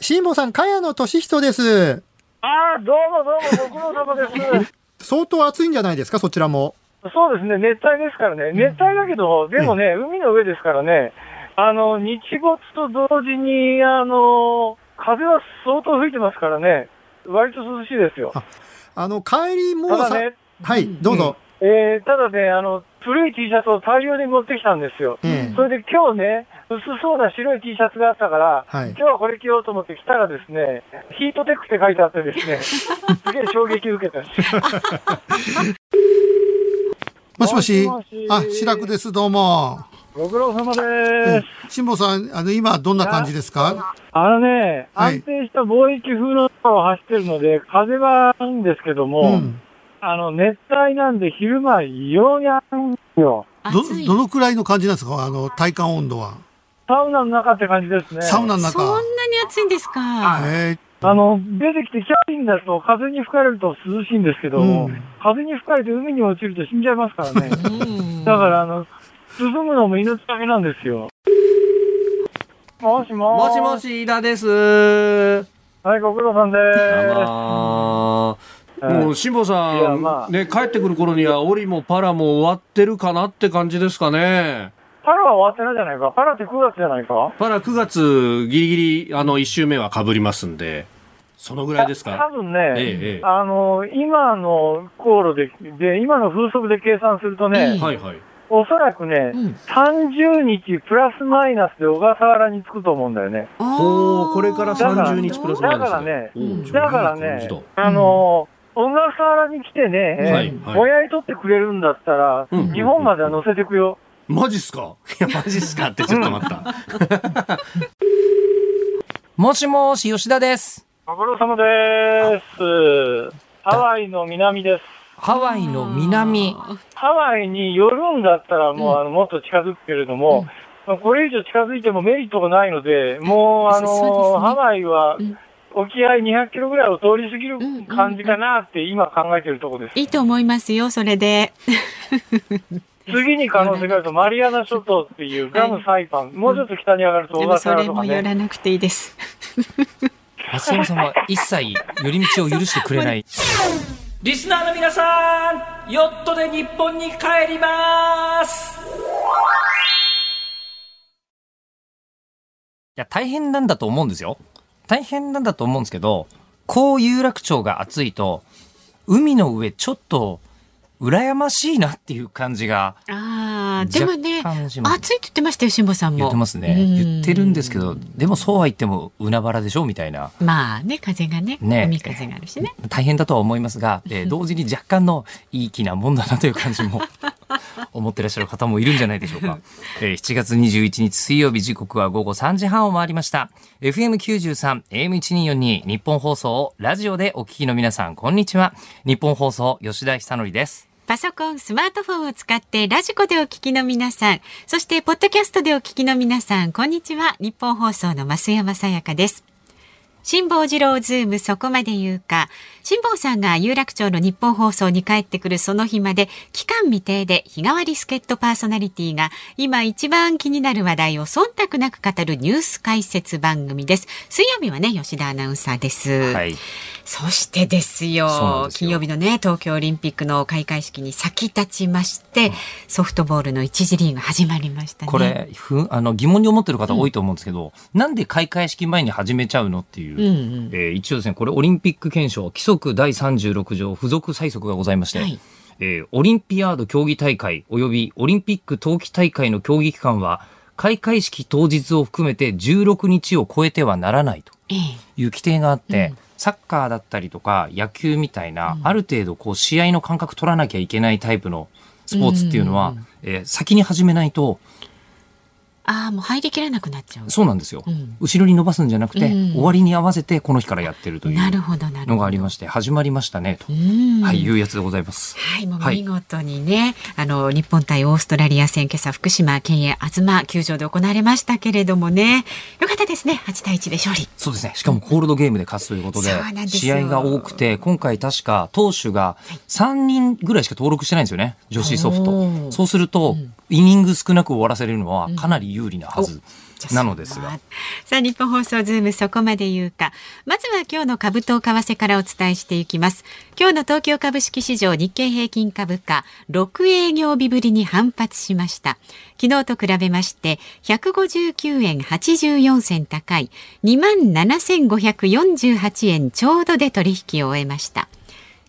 辛坊さん、茅野俊人です。ああ、どうもどうも、ご苦労様です。相当暑いんじゃないですか、そちらも。そうですね、熱帯ですからね。熱帯だけど、でもね、海の上ですからね、あの、日没と同時に、あの、風は相当吹いてますからね、割と涼しいですよ。あの、帰りもうさ、ただね、はい、どうぞ。えー、ただね、あの、古い T シャツを大量に持ってきたんですよ。ええそれで今日ね、薄そうな白い T シャツがあったから、はい今日はこれ着ようと思って着たらですね、ヒートテックって書いてあってですね、すげえ衝撃受けた。もしもしもしあ、白くです、どうも。ご苦労様です。辛坊さん、あの、今、どんな感じですか？あのね、はい安定した貿易風の中を走ってるので、風はいいんですけども、うん。あの、熱帯なんで昼間異様に暑いよ。どどのくらいの感じなんですか？あの、体感温度は。サウナの中って感じですね。サウナの中。そんなに暑いんですか？えあの、出てきてキャビンだと風に吹かれると涼しいんですけど、うん風に吹かれて海に落ちると死んじゃいますからね。うんだから、あの、進むのも命がけなんですよ。もしももしもし、飯田です。あはい、ご苦労さんでまあ、す。もう、辛坊さん、まあね、帰ってくる頃には、オリもパラも終わってるかなって感じですかね。パラは終わってないじゃないか。パラって9月じゃないか。パラ9月、ギリギリ、あの、1周目は被りますんで、そのぐらいです多か分ね、ええええあの、今の航路で、で、今の風速で計算するとね、ええはいはい。おそらくね、うん30日プラスマイナスで小笠原に着くと思うんだよね。ほう、これからだから30日プラスマイナスで。だからねだからね、あの、小笠原に来てね、はいはいぼやり取ってくれるんだったら、うん日本までは乗せてくよ。マジっすか？いや、マジっすか？ってちょっと待った。もしもし、吉田です。ご苦労様です。ハワイの南です。ハワイの南。ハワイに寄るんだったら、もう、あの、もっと近づくけれども、これ以上近づいてもメリットがないので、もう、あの、ねハワイはうん、沖合200キロぐらいを通り過ぎる感じかなって今考えてるとこです。いいと思いますよ、それで。次に可能性があると、マリアナ諸島っていうグアムサイパン、もうちょっと北に上がると小でもそれも笠原とかね。寄らなくていいです。松山さんは一切寄り道を許してくれない。リスナーの皆さん、ヨットで日本に帰りますいや、大変なんだと思うんですよ。大変なんだと思うんですけど、こう有楽町が暑いと、海の上ちょっと、羨ましいなっていう感じがああ、でもね、暑いって言ってましたよ、辛坊さんも。言ってますね。うん言ってるんですけど、でもそうは言っても海原でしょみたいな。まあね、風がね、ね海風があるしね。大変だとは思いますが、えー同時に若干のいい気なもんだなという感じも 思ってらっしゃる方もいるんじゃないでしょうか。えー7月21日水曜日時刻は午後3時半を回りました。FM93、AM1242 ニッポン放送をラジオでお聞きの皆さん、こんにちは。ニッポン放送吉田尚記です。パソコン、スマートフォンを使ってラジコでお聞きの皆さん、そしてポッドキャストでお聞きの皆さん、こんにちは。ニッポン放送の増山さやかです。辛坊治郎ズームそこまで言うか。辛坊さんが有楽町のニッポン放送に帰ってくるその日まで期間未定で日替わり助っ人パーソナリティが今一番気になる話題を忖度なく語るニュース解説番組です。水曜日はね、吉田アナウンサーです。はい。そしてですよ金曜日のね東京オリンピックの開会式に先立ちまして、ソフトボールの一次リーグ始まりましたね。これ、ふあの疑問に思ってる方多いと思うんですけど、なんで開会式前に始めちゃうのっていう。うんうんえー一応ですね、これオリンピック憲章規則第36条付属催則がございまして、はい。えーオリンピアード競技大会及びオリンピック冬季大会の競技期間は開会式当日を含めて16日を超えてはならないとええ。いう規定があって、サッカーだったりとか野球みたいな、ある程度こう試合の間隔取らなきゃいけないタイプのスポーツっていうのは、えー先に始めないとああもう入りきらなくなっちゃう。そうなんですよ、うん。後ろに伸ばすんじゃなくて、うん。終わりに合わせてこの日からやってるというなるほどなるほど。のがありまして始まりましたねと、うん。はい、いうやつでございます。はい、もうはい。見事にね、あの日本対オーストラリア戦今朝福島県営東球場で行われましたけれどもね、よかったですね、8対1で勝利。そうですね。しかもコールドゲームで勝つということでそう試よ。合が多くて今回確か投手が3人ぐらいしか登録してないんですよね。女子ソフおトー。そうすると、イニング少なく終わらせるのはかなり有利なはず、なのですが。さあ、日本放送ズームそこまで言うか。まずは今日の株と為替からお伝えしていきます。今日の東京株式市場日経平均株価、6営業日ぶりに反発しました。昨日と比べまして、159円84銭高い、27,548円ちょうどで取引を終えました。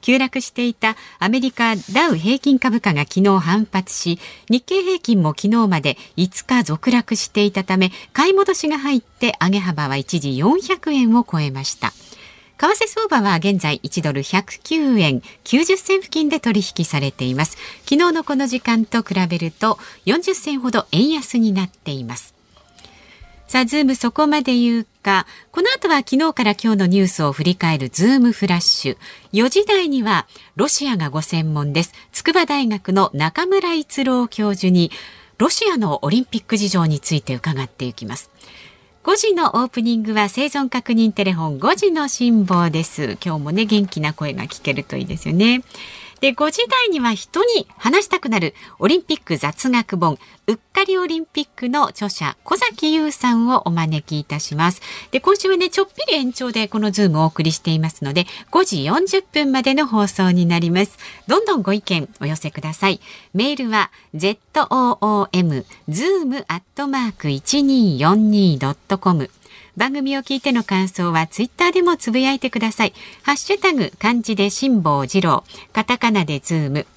急落していたアメリカダウ平均株価が昨日反発し日経平均も昨日まで5日続落していたため買い戻しが入って上げ幅は一時400円を超えました。為替相場は現在1ドル109円90銭付近で取引されています。昨日のこの時間と比べると40銭ほど円安になっています。さあ、ズームそこまで言うか。この後は昨日から今日のニュースを振り返るズームフラッシュ。4時台にはロシアがご専門です。筑波大学の中村逸郎教授にロシアのオリンピック事情について伺っていきます。5時のオープニングは生存確認テレフォン5時の辛坊です。今日もね、元気な声が聞けるといいですよね。で、5時台には人に話したくなるオリンピック雑学本、うっかりオリンピックの著者、小崎優さんをお招きいたします。で、今週はね、ちょっぴり延長でこのズームをお送りしていますので、5時40分までの放送になります。どんどんご意見お寄せください。メールは、zoom、zoom、1242.com 番組を聞いての感想はツイッターでもつぶやいてください。ハッシュタグ漢字で辛坊治郎、カタカナでズーム、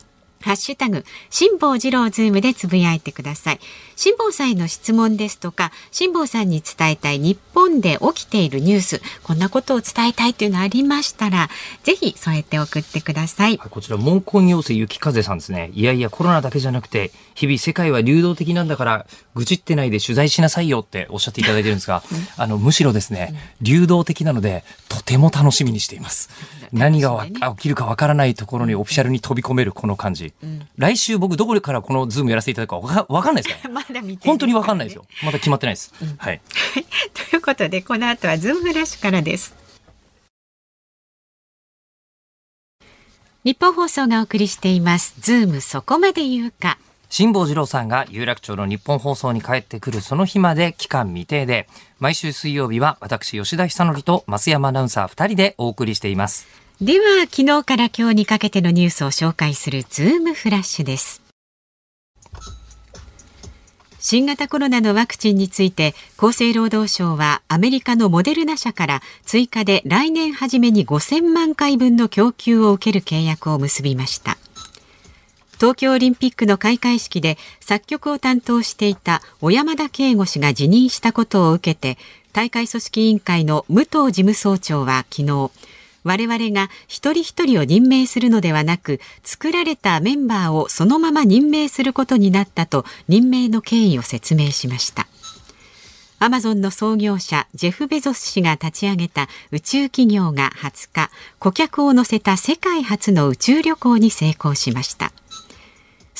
ハッシュタグ、辛坊治郎ズームでつぶやいてください。辛坊さんへの質問ですとか、辛坊さんに伝えたい日本で起きているニュース、こんなことを伝えたいというのありましたら、ぜひ添えて送ってください。こちら、門根要請雪風さんですね。いやいや、コロナだけじゃなくて、日々世界は流動的なんだから、愚痴ってないで取材しなさいよっておっしゃっていただいてるんですが、あの、むしろですね、流動的なので、とても楽しみにしています。何が起きるかわからないところにオフィシャルに飛び込めるこの感じ。うん、来週僕どこからこのズームやらせていただくかわかわかんないですか、ね、まだ見て本当にわかんないですよ。まだ決まってないです。うん、はい。ということで、この後はズームフラッシュからです。ニッポン放送がお送りしています。ズームそこまで言うか。辛坊治郎さんが有楽町のニッポン放送に帰ってくるその日まで期間未定で、毎週水曜日は私吉田尚記と増山アナウンサー2人でお送りしています。では、昨日から今日にかけてのニュースを紹介するズームフラッシュです。新型コロナのワクチンについて厚生労働省はアメリカのモデルナ社から追加で来年初めに5000万回分の供給を受ける契約を結びました東京オリンピックの開会式で作曲を担当していた小山田圭吾氏が辞任したことを受けて大会組織委員会の武藤事務総長は昨日我々が一人一人を任命するのではなく作られたメンバーをそのまま任命することになったと任命の経緯を説明しました。アマゾンの創業者ジェフ・ベゾス氏が立ち上げた宇宙企業が20日顧客を乗せた世界初の宇宙旅行に成功しました。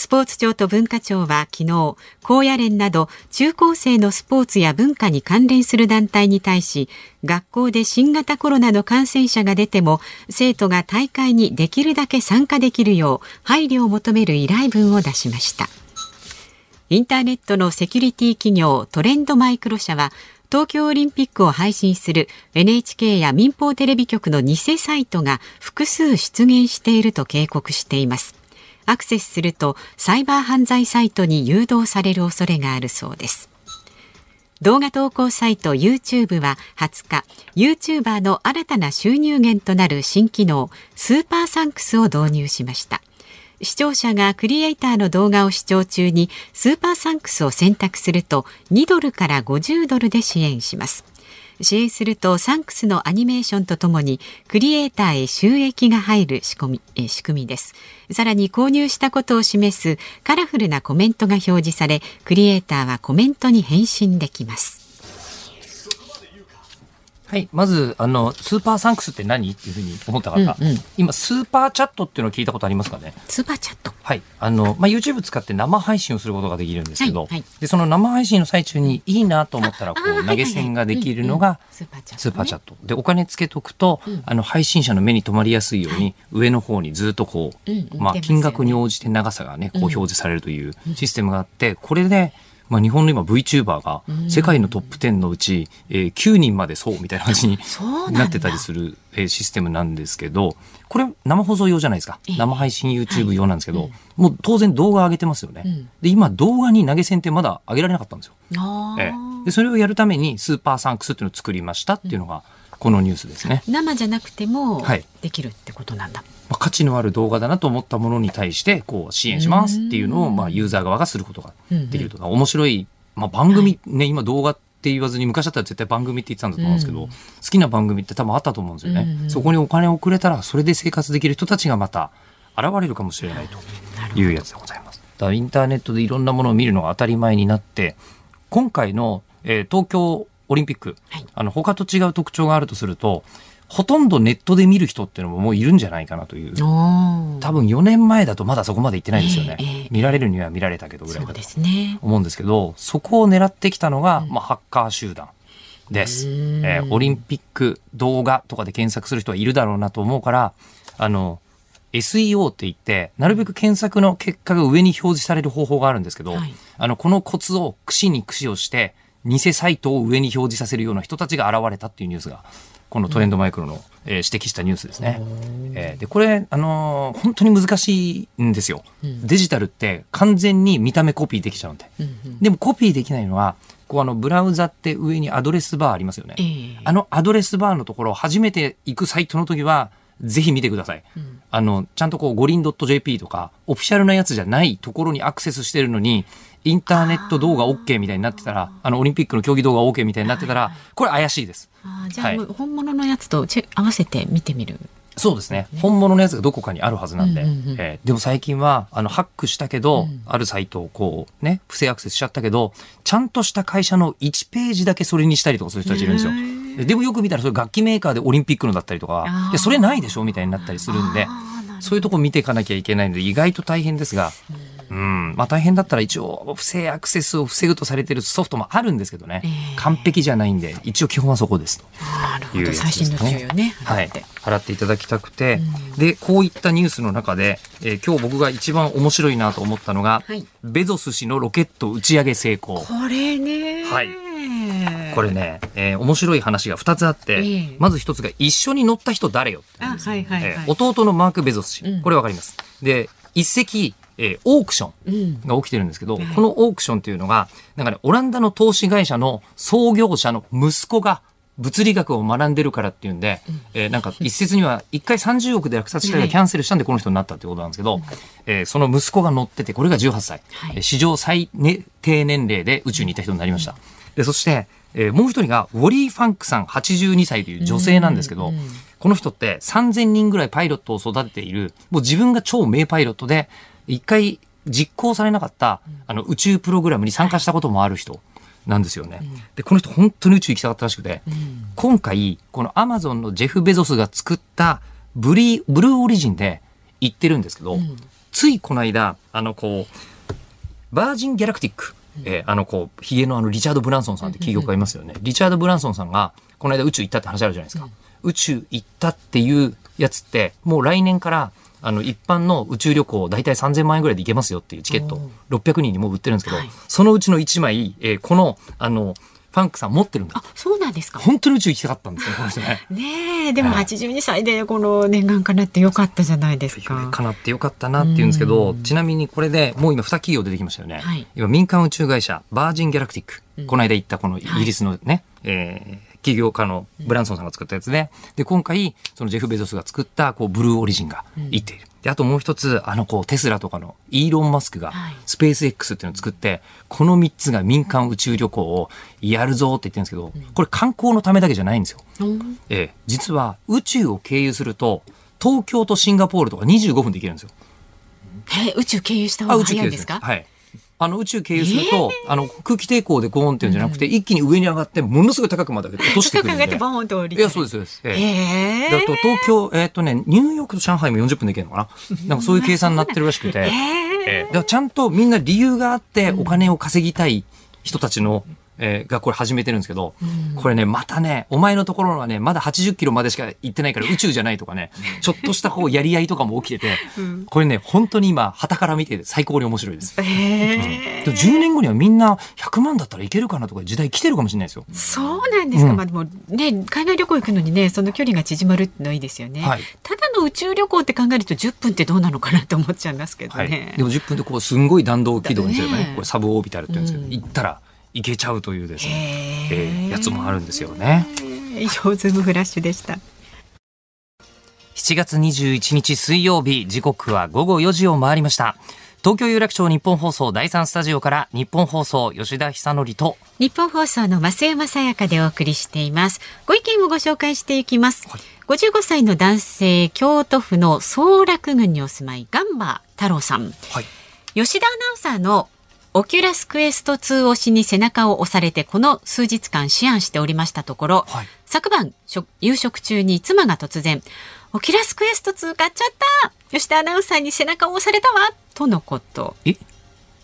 スポーツ庁と文化庁は昨日、高野連など中高生のスポーツや文化に関連する団体に対し、学校で新型コロナの感染者が出ても、生徒が大会にできるだけ参加できるよう配慮を求める依頼文を出しました。インターネットのセキュリティ企業トレンドマイクロ社は、東京オリンピックを配信する NHK や民放テレビ局の偽サイトが複数出現していると警告しています。アクセスするとサイバー犯罪サイトに誘導される恐れがあるそうです。動画投稿サイト YouTube は20日 YouTuber の新たな収入源となる新機能スーパーサンクスを導入しました。視聴者がクリエイターの動画を視聴中にスーパーサンクスを選択すると2ドルから50ドルで支援します。支援するとサンクスのアニメーションとともにクリエイターへ収益が入る仕組み仕組みです。さらに購入したことを示すカラフルなコメントが表示されクリエイターはコメントに返信できます。はい。まず、あの、スーパーサンクスって何？っていうふうに思った方、うんうん、今、スーパーチャットっていうのを聞いたことありますかね？スーパーチャット。はい。あの、まあ、YouTube 使って生配信をすることができるんですけど、はいはい、で、その生配信の最中にいいなと思ったら、こう、投げ銭ができるのが、スーパーチャット。で、お金つけとくと、うん、あの、配信者の目に留まりやすいように、はい、上の方にずっとこう、うんうん、まあ、金額に応じて長さがね、こう表示されるというシステムがあって、これで、まあ、日本の今 VTuber が世界のトップ10のうち、えー9人までそうみたいな感じになってたりする、えーシステムなんですけど、これ生放送用じゃないですか。ええ。生配信 YouTube 用なんですけど、もう当然動画上げてますよね。ん。で、今動画に投げ銭ってまだ上げられなかったんですよ。ええ。でそれをやるためにスーパーサンクスっていうのを作りましたっていうのがこのニュースですね。生じゃなくてもはい。できるってことなんだ。まあ、価値のある動画だなと思ったものに対してこう支援しますっていうのをまあユーザー側がすることができるとか、面白い、まあ、番組ね、今動画って言わずに昔だったら絶対番組って言ってたんだと思うんですけど、好きな番組って多分あったと思うんですよね、うんうんそこにお金をくれたらそれで生活できる人たちがまた現れるかもしれないというやつでございます。だからインターネットでいろんなものを見るのが当たり前になって今回の、えー東京オリンピック、はい。あの他と違う特徴があるとするとほとんどネットで見る人っていうのももういるんじゃないかなという。多分4年前だとまだそこまで行ってないんですよね、ええええ。見られるには見られたけどぐらいだと。思うんですけどそこを狙ってきたのが、まあ、ハッカー集団です、うん。えーオリンピック動画とかで検索する人はいるだろうなと思うからあの SEO って言ってなるべく検索の結果が上に表示される方法があるんですけど、はい。あのこのコツを串に串をして偽サイトを上に表示させるような人たちが現れたっていうニュースがこのトレンドマイクロの、えー指摘したニュースですね。えーでこれ、あのー本当に難しいんですよ、デジタルって完全に見た目コピーできちゃうんで。でもコピーできないのはこうあのブラウザって上にアドレスバーありますよね。ええあのアドレスバーのところ初めて行くサイトの時はぜひ見てください。あのちゃんとこう五輪 .jp とかオフィシャルなやつじゃないところにアクセスしてるのにインターネット動画 OK みたいになってたらあのオリンピックの競技動画 OK みたいになってたらこれ怪しいです。あーじゃあ、はいもう本物のやつと合わせて見てみる。そうですね。本物のやつがどこかにあるはずなんで。うんうんうんえーでも最近は、あの、ハックしたけど、あるサイトをこう、ね、不正アクセスしちゃったけど、ちゃんとした会社の1ページだけそれにしたりとかする人たちいるんですよ。ででもよく見たら、それ楽器メーカーでオリンピックのだったりとかそれないでしょみたいになったりするんでそういうとこ見ていかなきゃいけないので、意外と大変ですが、うん、まあ大変だったら一応、不正アクセスを防ぐとされてるソフトもあるんですけどね、ええ。完璧じゃないんで、一応基本はそこですと。いうやつ最新の注意をね。はい。払って。いただきたくて、でこういったニュースの中で、えー今日僕が一番面白いなと思ったのが、はい。ベゾス氏のロケット打ち上げ成功。これね。はいこれね、えー面白い話が2つあって、ええ。まず1つが一緒に乗った人誰よってあ、はいはいはい。えー弟のマーク・ベゾス氏、うん。これわかります。で一石、えーオークションうん。が起きてるんですけど、はい。このオークションっていうのが、なんかね、オランダの投資会社の創業者の息子が物理学を学んでるからっていうんで、えーなんか一説には一回30億で落札したりがキャンセルしたんでこの人になったってことなんですけど、えーその息子が乗ってて、これが18歳、はい。えー史上最、ね、低年齢で宇宙に行った人になりました。で、そして、えーもう一人がウォリー・ファンクさん82歳という女性なんですけど、この人って3000人ぐらいパイロットを育てている、もう自分が超名パイロットで、一回実行されなかった、あの宇宙プログラムに参加したこともある人なんですよね。で、この人本当に宇宙行きたかったらしくて、今回、このアマゾンのジェフ・ベゾスが作ったブリー、ブルーオリジンで行ってるんですけど、ついこの間、あのこう、バージン・ギャラクティック、えーあのこう、ヒゲのあのリチャード・ブランソンさんって企業家いますよね。リチャード・ブランソンさんが、この間宇宙行ったって話あるじゃないですか。宇宙行ったっていうやつって、もう来年から、あの、一般の宇宙旅行、大体3000万円ぐらいで行けますよっていうチケット、600人にもう売ってるんですけど、はいそのうちの1枚、えーこの、あの、ファンクさん持ってるんだあ。、そうなんですか。本当に宇宙行きたかったんですよ、この人ね。ねえ、でも82歳でこの念願かなってよかったじゃないですか。かなってよかったなって言うんですけど、ちなみにこれでもう今2企業出てきましたよね。はい今民間宇宙会社、バージン・ギャラクティック。この間言ったこのイギリスのね、えー企業家のブランソンさんが作ったやつで、で、今回、そのジェフ・ベゾスが作った、こう、ブルーオリジンが行っている。で、あともう一つ、あの、こう、テスラとかのイーロン・マスクがはい、スペース X っていうのを作って、この3つが民間宇宙旅行をやるぞって言ってるんですけど、これ観光のためだけじゃないんですよ。うんええ、実は宇宙を経由すると、東京とシンガポールとか25分で行けるんですよ。え、宇宙経由した方が早いんですか？はい。あの宇宙経由すると、あの空気抵抗でゴーンっていうんじゃなくて、一気に上に上がって、ものすごい高くまで落としてくるんで。高く上がってボーンと降りて。いや、そうです、そうです。ええええであと東京、えっ、とね、ニューヨークと上海も40分で行けるのかななんかそういう計算になってるらしくて。ええだからちゃんとみんな理由があってお金を稼ぎたい人たちの、えーがこれ始めてるんですけど、これね、またね、お前のところはね、まだ80キロまでしか行ってないから宇宙じゃないとかね、ちょっとしたこうやり合いとかも起きてて、これね、本当に今、旗から見てて最高に面白いです。へえでも10年後にはみんな100万だったらいけるかなとか時代来てるかもしれないですよ。そうなんですか、うん。まあでもね海外旅行行くのにねその距離が縮まるってのはいいですよね、はい。ただの宇宙旅行って考えると10分ってどうなのかなと思っちゃいますけどはい。ね、でも10分でこう、すんごい弾道軌道にすればねだね、これサブオービタルって言うんですけど、うん。行ったらいけちゃうというですね、へえーーやつもあるんですよね。以上ズームフラッシュでした。7月21日水曜日時刻は午後4時を回りました。東京有楽町日本放送第3スタジオから日本放送吉田久典と日本放送の増山さやかでお送りしています。ご意見をご紹介していきます、55歳の男性京都府の総楽郡にお住まいガンバ太郎さん。はい。吉田アナウンサーのオキュラスクエスト2推しに背中を押されてこの数日間思案しておりましたところ、はい。昨晩食夕食中に妻が突然「オキュラスクエスト2買っちゃった。吉田アナウンサーに背中を押されたわ」とのこと。え？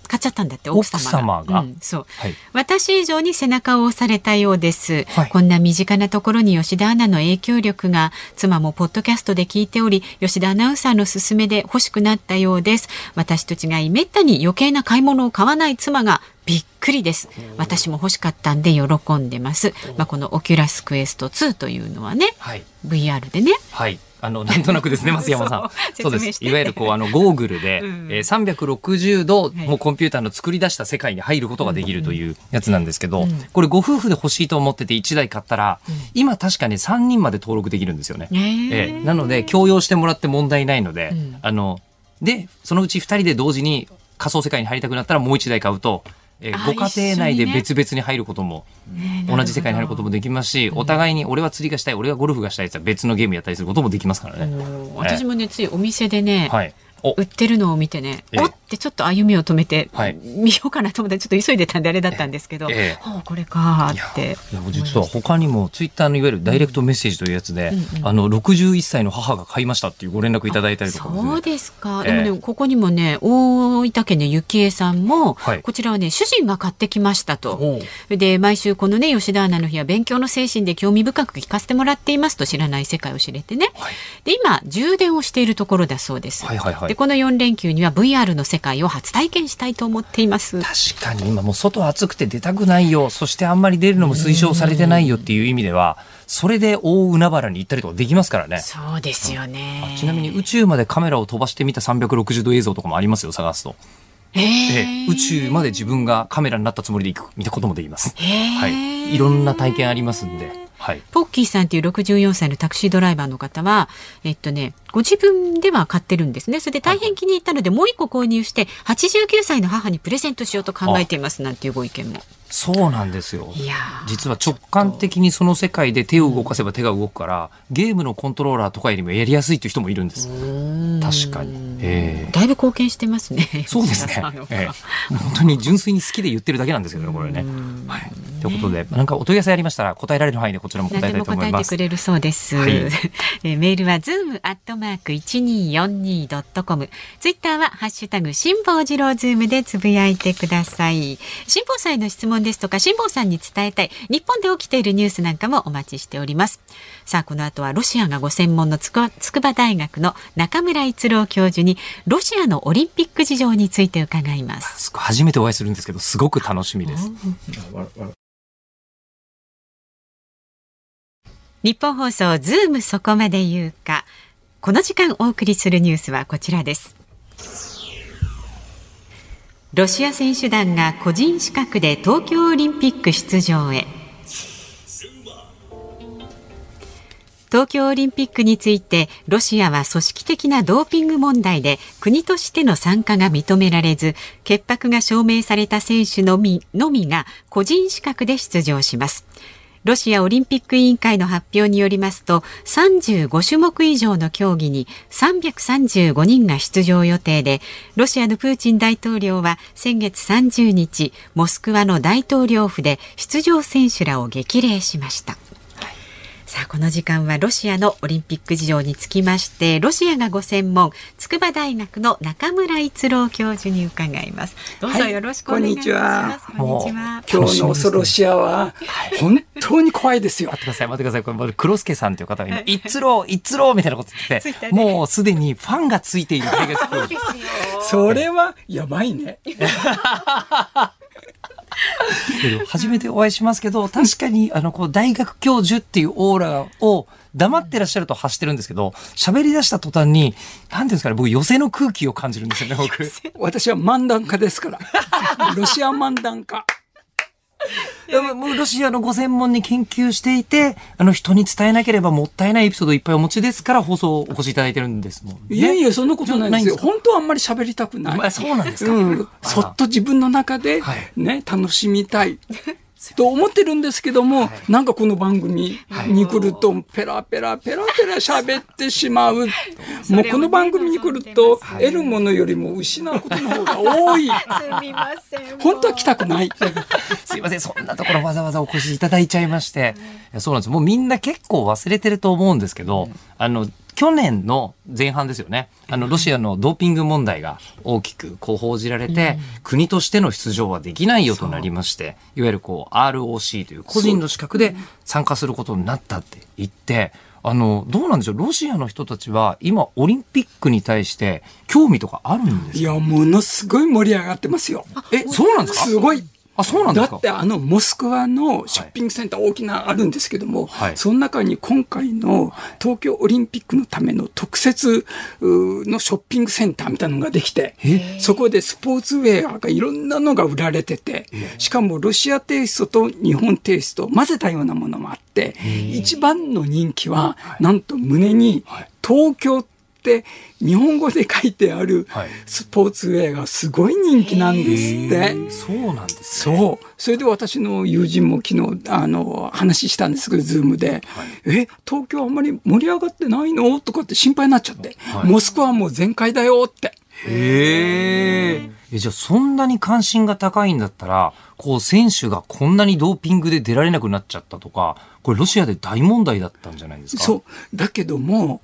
買っちゃったんだって奥様が。うんそう。はい。私以上に背中を押されたようです、はい。こんな身近なところに吉田アナの影響力が妻もポッドキャストで聞いており吉田アナウンサーの勧めで欲しくなったようです。私と違いめったに余計な買い物を買わない妻がびっくりです。私も欲しかったんで喜んでます。まあこのオキュラスクエスト2というのはねはい。VR でね。はい。あの、なんとなくですね、増山さん。そそううです。いわゆる、こう、あの、ゴーグルで、うんえー、360度、はい。もうコンピューターの作り出した世界に入ることができるというやつなんですけど、うんこれご夫婦で欲しいと思ってて1台買ったら、今確かに3人まで登録できるんですよね。えー。なので、共用してもらって問題ないので、うん。あの、で、そのうち2人で同時に仮想世界に入りたくなったらもう1台買うと、えご家庭内で別々に入ることもね同じ世界に入ることもできますし、お互いに俺は釣りがしたい、俺はゴルフがしたいって別のゲームやったりすることもできますからね。私もねついお店でね、はい。お。売ってるのを見てね、ええ。おってちょっと歩みを止めて、はい。見ようかなと思ってちょっと急いでたんであれだったんですけど、ええ。ああこれかーっていや実は他にもツイッターのいわゆるダイレクトメッセージというやつで、うんうんあの61歳の母が買いましたっていうご連絡いただいたりとか。ねそうですか、ええ。でもねここにもね大分県のゆきえさんも、はい。こちらはね主人が買ってきましたと。で毎週このね吉田アナの日は勉強の精神で興味深く聞かせてもらっていますと知らない世界を知れてね、はい。で今充電をしているところだそうです、はいはいはい。でこの4連休には VR の世界を初体験したいと思っています。確かに今もう外暑くて出たくないよ。そしてあんまり出るのも推奨されてないよっていう意味ではそれで大海原に行ったりとかできますからね。そうですよね。ちなみに宇宙までカメラを飛ばしてみた360度映像とかもありますよ探すと、ええー。え宇宙まで自分がカメラになったつもりで行く見たこともできます。はい。いろんな体験ありますんではいポッキーさんという64歳のタクシードライバーの方は、えっとね、ご自分では買ってるんですね。それで大変気に入ったので、もう一個購入して、89歳の母にプレゼントしようと考えていますなんていうご意見も。そうなんですよ実は直感的にその世界で手を動かせば手が動くからゲームのコントローラーとかよりもやりやすいという人もいるんです確かにええだいぶ貢献してますね。そうですね ええもう本当に純粋に好きで言ってるだけなんですけどねこれね。はい、ということでなんかお問い合わせありましたら答えられる範囲でこちらも答えたいと思います。てくれるそうです。はいえーメールは zoom アットマーク一二四二ドットコム。ツイッターはハッシュタグ辛坊治郎ズームでつぶやいてください。辛坊さんへの質問ですとか辛坊さんに伝えたい日本で起きているニュースなんかもお待ちしております。さあこの後はロシアがご専門の筑波大学の中村逸郎教授にロシアのオリンピック事情について伺います。初めてお会いするんですけどすごく楽しみです。日本放送ズームそこまで言うかこの時間お送りするニュースはこちらですロシア選手団が個人資格で東京オリンピック出場へ。東京オリンピックについてロシアは組織的なドーピング問題で国としての参加が認められず潔白が証明された選手のみのみが個人資格で出場します。ロシアオリンピック委員会の発表によりますと35種目以上の競技に335人が出場予定でロシアのプーチン大統領は先月30日モスクワの大統領府で出場選手らを激励しました。さあこの時間はロシアのオリンピック事情につきましてロシアがご専門筑波大学の中村逸郎教授に伺います。どうぞよろしくお願いします、こんにちは。こんにちは。今日の恐ろしやは本当に怖いですよ。待。ってください、待ってください。これ、黒助さんという方が今、一郎、一郎みたいなこと言ってて、ツイッターでもうすでにファンがついている。それはやばいね。初めてお会いしますけど、確かに、あの、こう、大学教授っていうオーラを黙ってらっしゃると発してるんですけど、喋り出した途端に、なんていうんですかね、僕、寄せの空気を感じるんですよね、僕。私は漫談家ですから。ロシア漫談家。でももうロシアのご専門に研究していて、あの、人に伝えなければもったいないエピソードいっぱいお持ちですから、放送お越しいただいてるんですもんね。いやいや、そんなことないですよ。すか？本当はあんまり喋りたくない。まあそうなんですか。うん、そっと自分の中ではいね、楽しみたい。と思ってるんですけども、なんかこの番組に来ると、ペラペラペラペラ喋ってしまう。もうこの番組に来ると、得るものよりも失うことの方が多い。すみません本当は来たくない。すいません、そんなところわざわざお越しいただいちゃいまして。そうなんです。もうみんな結構忘れてると思うんですけど、あの、去年の前半ですよね。あの、ロシアのドーピング問題が大きくこう報じられて、国としての出場はできないよとなりまして、いわゆるこう ROC という個人の資格で参加することになったって言って、あの、どうなんでしょう？ロシアの人たちは今オリンピックに対して興味とかあるんですか？いや、ものすごい盛り上がってますよ。え、そうなんですか？すごい。あ、そうなんですか？だってあのモスクワのショッピングセンター大きなあるんですけども、はい。その中に今回の東京オリンピックのための特設のショッピングセンターみたいなのができて、そこでスポーツウェアがいろんなのが売られてて、しかもロシアテイストと日本テイストを混ぜたようなものもあって、一番の人気は、なんと胸に東京って日本語で書いてあるはいスポーツウェアがすごい人気なんですって。そうなんですね。そう。それで私の友人も昨日、あの、話したんですけど、ズームで、え、東京あんまり盛り上がってないの？とかって心配になっちゃって、モスクワはもう全開だよって。へえ。え、じゃあそんなに関心が高いんだったら、こう選手がこんなにドーピングで出られなくなっちゃったとか、これロシアで大問題だったんじゃないですか？そう。だけども、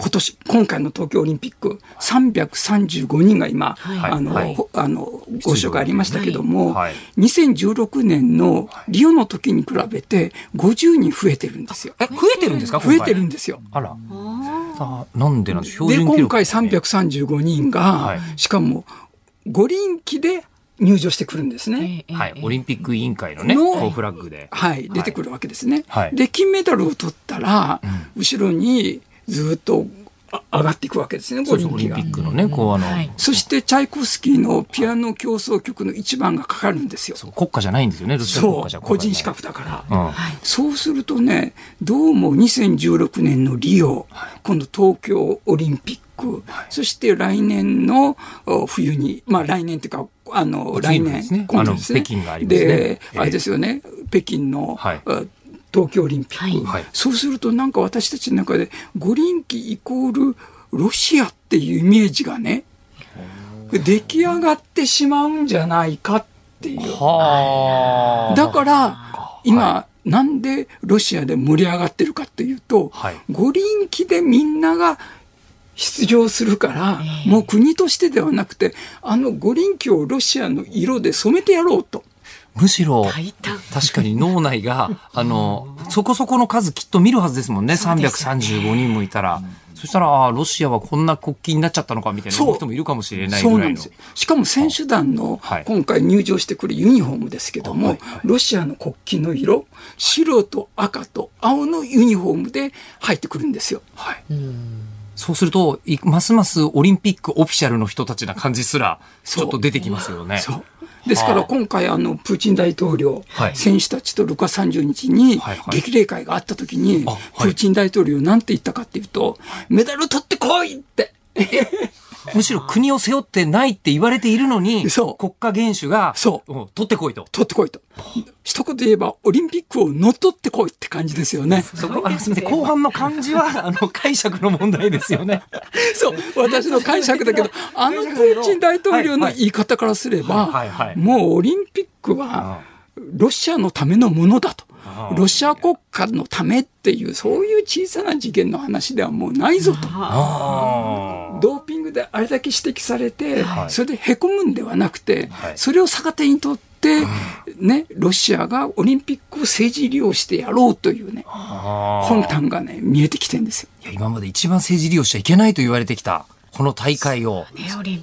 今年、今回の東京オリンピック、335人が今、あの、はい。ほあの、ご紹介ありましたけども、はい。2016年のリオの時に比べて50人増えてるんですよ。え、増えてるんですか増えてるんでですよ。あら。あなんでなんで標で、準記録今回335人が、はい。しかも五輪機で入場してくるんですね。はい。オリンピック委員会のね、のフラッグで。はい、出てくるわけですね。はい。で、金メダルを取ったら、後ろにずっとあ上がっていくわけですね、オリンピ。ックのね、こうあの、はいそして、チャイコフスキーのピアノ競争曲の一番がかかるんですよ。そう国家じゃないんですよね、ロシア国そう、家じゃ個人資。格だから。うん。そうするとね、どうも2016年のリオ、今度東京オリンピック、そして来年のお冬に、まあ来年というか、あの、来年、ね今度ですね。北京がありますねでええ、あれですよね、北京の、はいあ東京オリンピック、はい。そうするとなんか私たちの中で五輪機イコールロシアっていうイメージがね、出来上がってしまうんじゃないかっていう。はあ。だから、今、なんでロシアで盛り上がってるかっていうと、はい。五輪機でみんなが出場するから、もう国としてではなくて、あの五輪機をロシアの色で染めてやろうと。むしろ、確かに脳内が、あの、そこそこの数きっと見るはずですもんね。335人もいたら。そしたら、ああ、ロシアはこんな国旗になっちゃったのかみたいな人もいるかもしれないぐらのそうないんです。よ。しかも選手団のはい今回入場してくるユニフォームですけども、はいはいロシアの国旗の色、白と赤と青のユニフォームで入ってくるんですよ。はい。そうすると、いますますオリンピックオフィシャルの人たちな感じすら、ちょっと出てきますよね。そう。ですから今回あのプーチン大統領、はい。選手たちとルカ30日にはいはい。激励会があった時に、あはい。プーチン大統領なんて言ったかっていうと、メダル取ってこいって。むしろ国を背負ってないって言われているのに、そう国家元首が、そううん取ってこいと。取ってこいと。一言で言えば、オリンピックを乗っ取ってこいって感じですよね。そこ、あの、すみません、後半の漢字は、あの、解釈の問題ですよね。そう、私の解釈だけど、あのプーチン大統領の言い方からすればもうオリンピックはロシアのためのものだと。ロシア国家のためっていう、そういう小さな次元の話ではもうないぞと。あ。ドーピングであれだけ指摘されて、はい。それでへこむんではなくて、はい。そそれを逆手にとって、ね、ロシアがオリンピックを政治利用してやろうというね、あ。魂胆がね、見えてきてるんですよ。いや今まで一番政治利用しちゃいけないと言われてきたこの大会を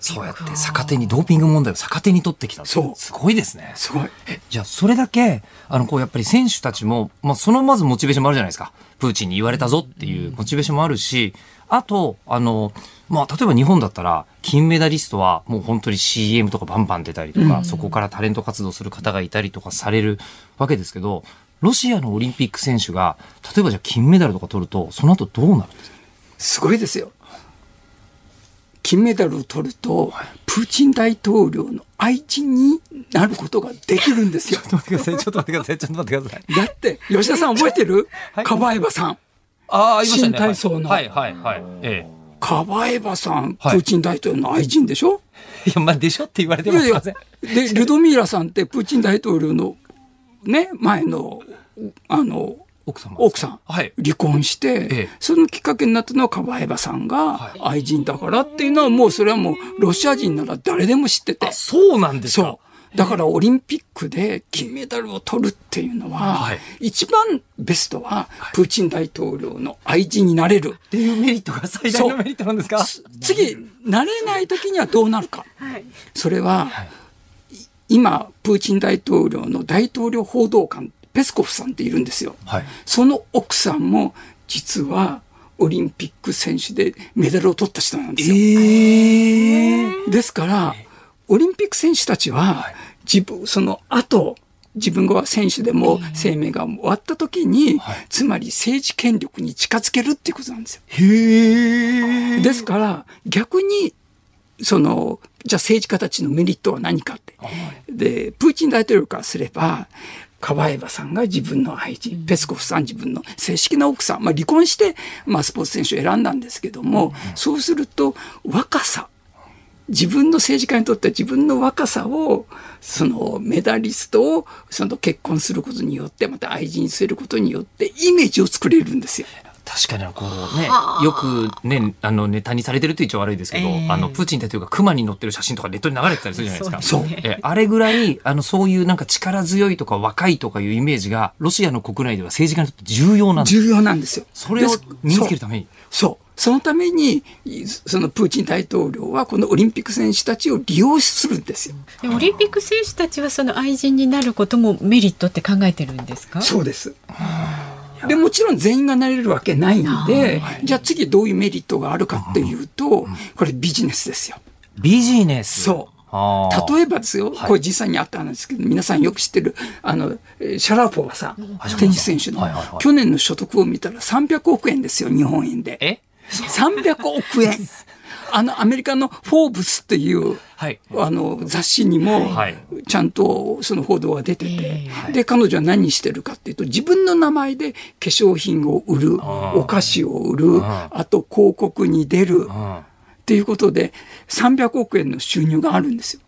そうやって逆手にドーピング問題を逆手に取ってきたそう。すごいですね。すごい。じゃあそれだけあのこうやっぱり選手たちも、まあ、そのまずモチベーションもあるじゃないですか。プーチンに言われたぞっていうモチベーションもあるしあとあの、まあ、例えば日本だったら金メダリストはもう本当に CM とかバンバン出たりとか、そこからタレント活動する方がいたりとかされるわけですけどロシアのオリンピック選手が例えばじゃあ金メダルとか取るとその後どうなるんですか？すごいですよ。金メダルを取ると、プーチン大統領の愛人になることができるんですよ。ちょっと待ってください。ちょっと待ってください。ちょっと待ってください。だって、吉田さん覚えてる、はいカバエバさん。ああ、新体操のはいはいはい。えカバエバさん、プはいーチン大統領の愛人でしょ、え。いや、まあ、でしょって言われてもすいません。で、ルドミーラさんってプーチン大統領のね、前の、あの、奥様。奥さん、はい。離婚して、ええそのきっかけになったのはカバエバさんが愛人だからっていうのはもうそれはもうロシア人なら誰でも知っててあ、。そうなんですか？そう。だからオリンピックで金メダルを取るっていうのは、はい一番ベストはプーチン大統領の愛人になれる。っていうメリットが最大のメリットなんですか？次、なれない時にはどうなるか。それは、今、プーチン大統領の大統領報道官、ペスコフさんっているんですよ。はい。その奥さんも、実は、オリンピック選手でメダルを取った人なんですよ。ですから、オリンピック選手たちは、自分、その後、自分が選手でも生命が終わった時に、つまり政治権力に近づけるっていうことなんですよ。ですから、逆に、その、じゃあ政治家たちのメリットは何かって。で、プーチン大統領からすれば、カバエバさんが自分の愛人、ペスコフさん自分の正式な奥さん、まあ離婚して、まあスポーツ選手を選んだんですけども、そうすると若さ、自分の政治家にとっては自分の若さを、そのメダリストをその結婚することによって、また愛人にすることによってイメージを作れるんですよ。確かにこうね、よくね、あのネタにされてるって言っちゃ悪いですけど、ええあのプーチン大統領が熊に乗ってる写真とかネットに流れてたりするじゃないですか。そうえあれぐらい、あのそういうなんか力強いとか若いとかいうイメージがロシアの国内では政治家にとって重要なんです。重要なんですよ。それを身につけるために。そう。そのために、そのプーチン大統領はこのオリンピック選手たちを利用するんですよ。でオリンピック選手たちはその愛人になることもメリットって考えてるんですか？そうです。でもちろん全員がなれるわけないんで、じゃあ次どういうメリットがあるかっていうと、これビジネスですよ。ビジネス？そう例えばですよ、はいこれ実際にあったんですけど、皆さんよく知ってる、あの、えーシャラポワさん、テニス選手の、去年の所得を見たら300億円ですよ、日本円で。え？300億円。あの、アメリカのフォーブスっていう、はい。あの、雑誌にもはい、ちゃんとその報道が出てて、えで、彼女は何してるかっていうと、自分の名前で化粧品を売る、お菓子を売る、あと広告に出る、うんっていうことで、300億円の収入があるんですよ。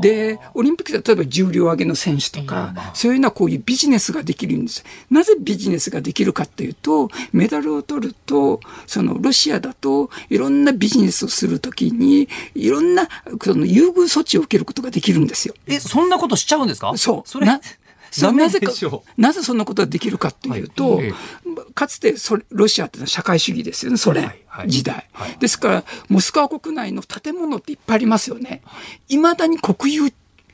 で、オリンピックで例えば重量挙げの選手とか、そういうのはこういうビジネスができるんです。なぜビジネスができるかっていうと、メダルを取ると、そのロシアだといろんなビジネスをするときに、いろんなその優遇措置を受けることができるんですよ。え、そんなことしちゃうんですか？そう。それ、ななぜかなぜそんなことができるかっていうと、はいえかつてそれロシアってのは社会主義ですよね、ソ連時代、はいですから、モスクワ国内の建物っていっぱいありますよね。いまだに国有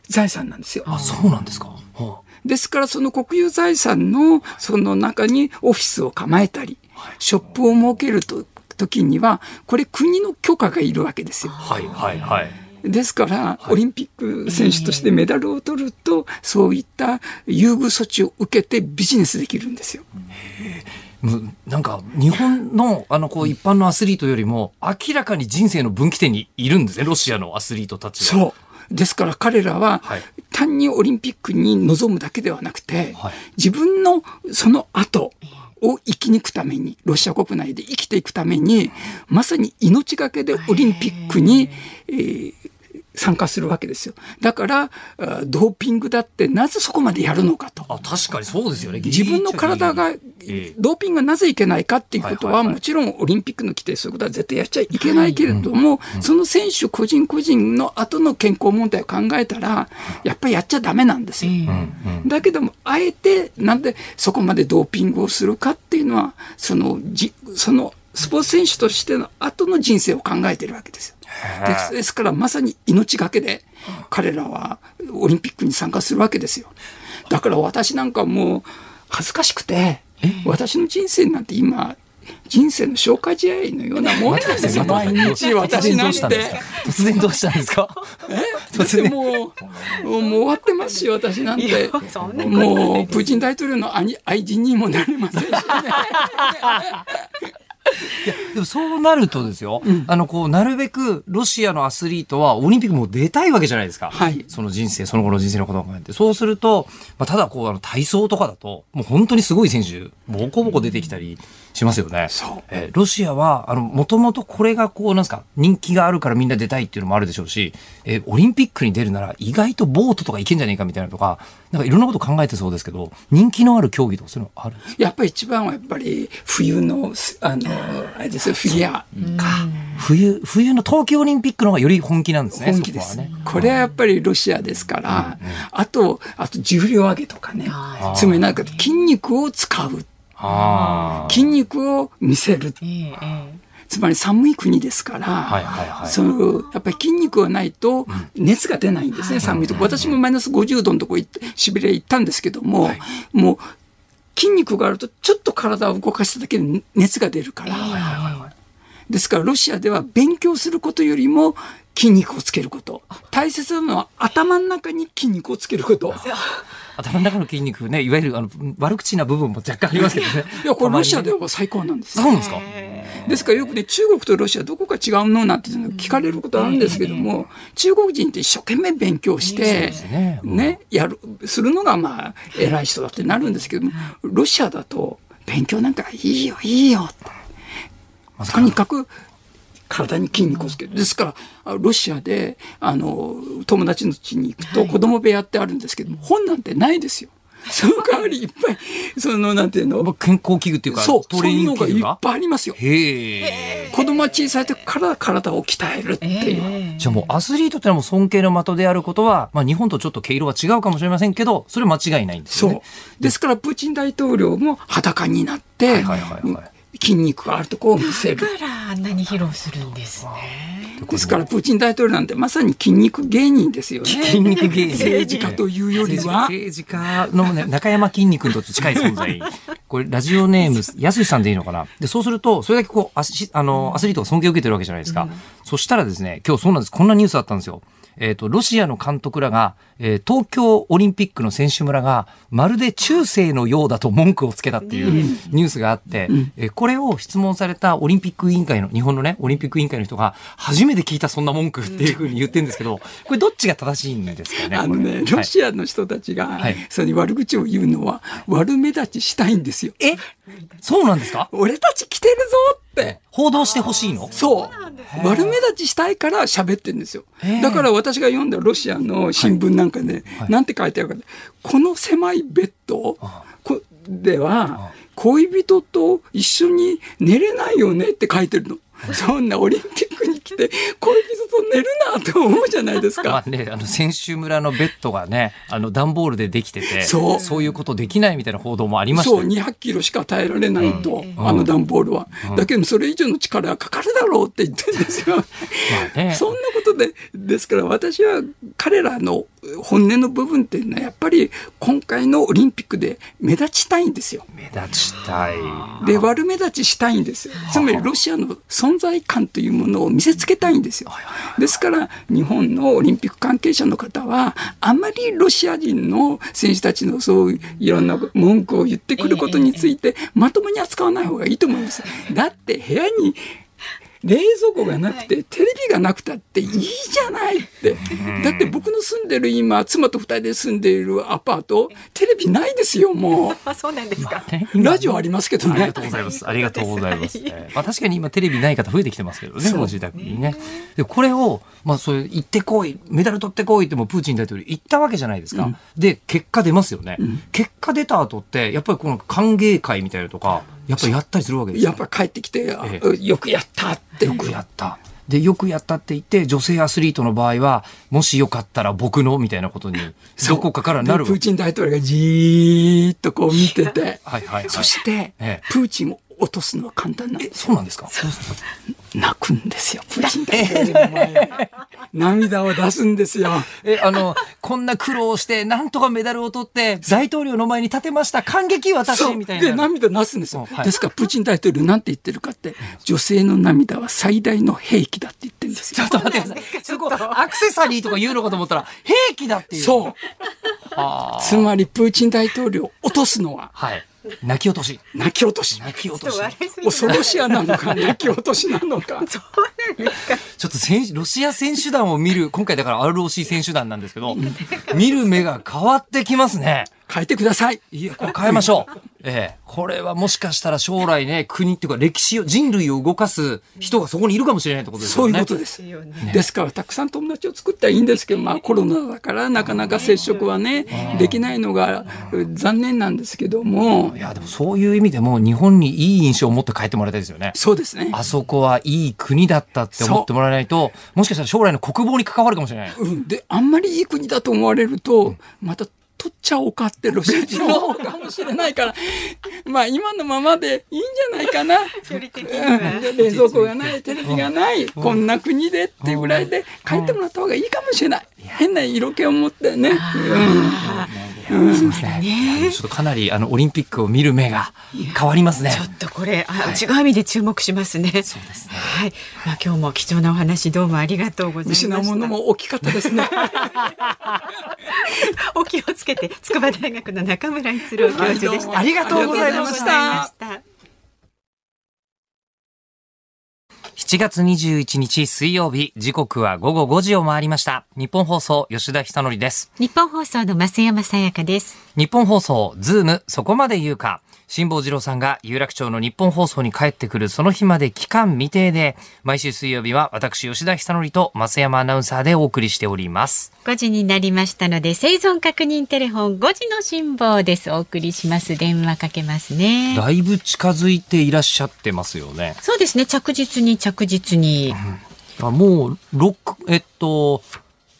財産なんですよ。あ、そうなんですか。はですから、その国有財産のその中にオフィスを構えたり、ショップを設けると時には、これ国の許可がいるわけですよ。はいはいはい。ですから、オリンピック選手としてメダルを取ると、そういった優遇措置を受けてビジネスできるんですよ。なんか日本のあのこう一般のアスリートよりも明らかに人生の分岐点にいるんですねロシアのアスリートたちは。そう。ですから彼らははい、単にオリンピックに臨むだけではなくてはい、自分のその後を生き抜くために、ロシア国内で生きていくために、まさに命がけでオリンピックに、えー参加するわけですよ。だから、あドーピングだってなぜそこまでやるのかと。あ、確かにそうですよね。自分の体が、ええドーピングがなぜいけないかっていうことは、もちろんオリンピックの規定、そういうことは絶対やっちゃいけないけれども、その選手個人個人の後の健康問題を考えたら、やっぱりやっちゃダメなんですよ。だけども、あえて、なんでそこまでドーピングをするかっていうのは、その、じその、スポーツ選手としての後の人生を考えてるわけですよ。ですですから、まさに命がけで、彼らはオリンピックに参加するわけですよ。だから私なんかもう、恥ずかしくて、私の人生なんて今、人生の消化試合のようなもんなんですよ、毎日私なんて。突然どうしたんですか？突然もう、もう終わってますよ、私なんて。もう、プーチン大統領の兄愛人にもなれませんしね。でもそうなるとですよ、あの、こう、なるべくロシアのアスリートはオリンピックもう出たいわけじゃないですか。はいその人生、その後の人生のことを考えて。そうすると、まあ、ただこう、あの、体操とかだと、もう本当にすごい選手、ボコボコ出てきたりしますよね。そうえーロシアは、あの、もともとこれがこう、なんですか、人気があるからみんな出たいっていうのもあるでしょうし、えーオリンピックに出るなら意外とボートとかいけんじゃねえかみたいなとか、なんかいろんなこと考えてそうですけど、人気のある競技とかそういうのあるやっぱり一番はやっぱり冬の、あの、あれですよ、フィギュアか。冬、冬の冬季オリンピックの方がより本気なんですね。本気です、そこはね。これはやっぱりロシアですから、あと、あと重量上げとかね。つまりなんか筋肉を使う。あ筋肉を見せる。つまり寒い国ですから、はいはいはいそのやっぱり筋肉がないと熱が出ないんですね、寒いとこ。私もマイナス50度のとこ行って、シベリア行ったんですけども、もう筋肉があるとちょっと体を動かしただけで熱が出るから。ですからロシアでは勉強することよりも筋肉をつけること。大切なのは頭の中に筋肉をつけること。頭の中の筋肉ね、いわゆるあの悪口な部分も若干ありますけどね。いや、これロシアでは。は最高なんですよそうなんですか？ですからよくね、中国とロシアどこが違うのなんていうの聞かれることあるんですけども、中国人って一生懸命勉強して、ねね、やる、するのがまあ、偉い人だってなるんですけども、ロシアだと、勉強なんかいいよ、いいよって。とにかく、体に筋肉をつける。ですから、あロシアで、あの、友達の家に行くと子供部屋ってあるんですけども、本なんてないですよ。その代わりいっぱい、その、なんていうの、健康器具っていうか、そう、トレーニンそういうのがいっグ器具が。ぱいありますよ。へえ。子供は小さい時から体を鍛えるっていう。じゃあもうアスリートってのはもう尊敬の的であることは、まあ日本とちょっと毛色は違うかもしれませんけど、それは間違いないんですそうよね。。ですから、プーチン大統領も裸になって、はいはいはいはい筋肉があるとこを見せる。からあんなに披露するんですね。ですから、プーチン大統領なんてまさに筋肉芸人ですよね。筋肉芸人。政治家というよりは。政治家の、ね、中山筋肉と近い存在。これ、ラジオネーム、やすしさんでいいのかなで、そうすると、それだけこう、アスあの、アスリートが尊敬を受けてるわけじゃないですか。そしたらですね、今日そうなんです。こんなニュースあったんですよ。えっ、と、ロシアの監督らが、えー東京オリンピックの選手村が、まるで中世のようだと文句をつけたっていうニュースがあって、えーこれを質問されたオリンピック委員会の、日本のね、オリンピック委員会の人が、初めて聞いたそんな文句っていうふうに言ってるんですけど、これどっちが正しいんですかねあのね、ロシアの人たちがはい、それに悪口を言うのは、悪目立ちしたいんですよ。え？そうなんですか？俺たち来てるぞって。報道してほしいの？そう。悪目立ちしたいから喋ってるんですよ。だから私が読んだロシアの新聞なんかね、なんて書いてあるか、この狭いベッドこでは、恋人と一緒に寝れないよねって書いてるの。そんなオリンピックに来て恋人と寝るなと思うじゃないですか。まあね、あの、選手村のベッドがね、あの、段ボールでできてて、そう。いうことできないみたいな報道もありましたそう、よ200キロしか耐えられないと、あの段ボールは。だけど、それ以上の力がかかるだろうって言ってるんですよ。まあね。そんなことで、ですから私は彼らの本音の部分っていうのは、やっぱり今回のオリンピックで目立ちたいんですよ。目立ちたい。で、悪目立ちしたいんですよ。つまりロシアの存在感というものを見せつけたいんですよ。ですから、日本のオリンピック関係者の方は、あまりロシア人の選手たちのそういういろんな文句を言ってくることについて、まともに扱わない方がいいと思います。だって部屋に、冷蔵庫がなくて、テレビがなくたっていいじゃないって。だって僕の住んでる今、妻と二人で住んでいるアパート、テレビないですよ、もあ、そうなんですか。ラジオありますけどねありがと。うございます。ありがとうございます。えーまあ確かに今テレビない方増えてきてますけどね、ご自宅にね。で、これを、まあそういう、行ってこい、メダル取ってこいってもうプーチン大統領言ったわけじゃないですか。で、結果出ますよね。結果出た後って、やっぱりこの歓迎会みたいなのとか、やっぱりやったりするわけですよやっぱ帰ってきて、あえよくやったって。よくやった。で、よくやったって言って、女性アスリートの場合は、もしよかったら僕のみたいなことに、どこかからなるでプーチン大統領がじーっとこう見てて、はいはいはい。そして、ええプーチンを落とすのは簡単なんえ、です。そうなんですか？泣くんですよ、プーチン大統領の前で涙を出すんですよ。え、あの、こんな苦労して、なんとかメダルを取って、大統領の前に立てました。感激私みたいで、な。涙出すんですよ。はいですから、プーチン大統領なんて言ってるかって、女性の涙は最大の兵器だって言ってるんですよ。ちょっと待ってください。そこ、アクセサリーとか言うのかと思ったら、兵器だっていう。そう。つまり、プーチン大統領を落とすのは、はい。泣き落とし。泣き落とし。泣き落とし。恐ろしやなのか、泣き落としなのか。ちょっと選手ロシア選手団を見る、今回だから ROC 選手団なんですけど、見る目が変わってきますね。変えてください。いや、これ変えましょう。ええ。これはもしかしたら将来ね、国っていうか歴史を、人類を動かす人がそこにいるかもしれないってことですそうよね。いうことです。ですから、たくさん友達を作ったらいいんですけど、まあコロナだからなかなか接触はね、できないのがう残念なんですけどもい、や、でもそういう意味でも日本にいい印象を持って帰ってもらいたいですよね。そうですね。あそこはいい国だったって思ってもらえないと、もしかしたら将来の国防に関わるかもしれない。うん、で、あんまりいい国だと思われると、また取っちゃおうかってロシア人の方かもしれないから、まあ今のままでいいんじゃないかな。うん。で冷蔵庫がない、テレビがない、こんな国でっていうぐらいで帰ってもらった方がいいかもしれない。変な色気を持ってね。そうですね。いやちょっとかなりあのオリンピックを見る目が変わりますね。ちょっとこれ、あ、違う意味で注目しますね。そうですね。はい。まあ、今日も貴重なお話どうもありがとうございました。失うものも大きかったですね。お気をつけて、筑波大学の中村逸郎教授でした。ありがとうございました7月21日水曜日、時刻は午後5時を回りました。日本放送、吉田久典です。日本放送の増山さやかです。日本放送、ズーム、そこまで言うか。辛坊治郎さんが有楽町の日本放送に帰ってくるその日まで期間未定で、毎週水曜日は私、吉田久典と増山アナウンサーでお送りしております。5時になりましたので、生存確認テレフォン5時の辛抱です。お送りします。電話かけますね。だいぶ近づいていらっしゃってますよね。そうですね。着実に着実に。あもう、六えっと、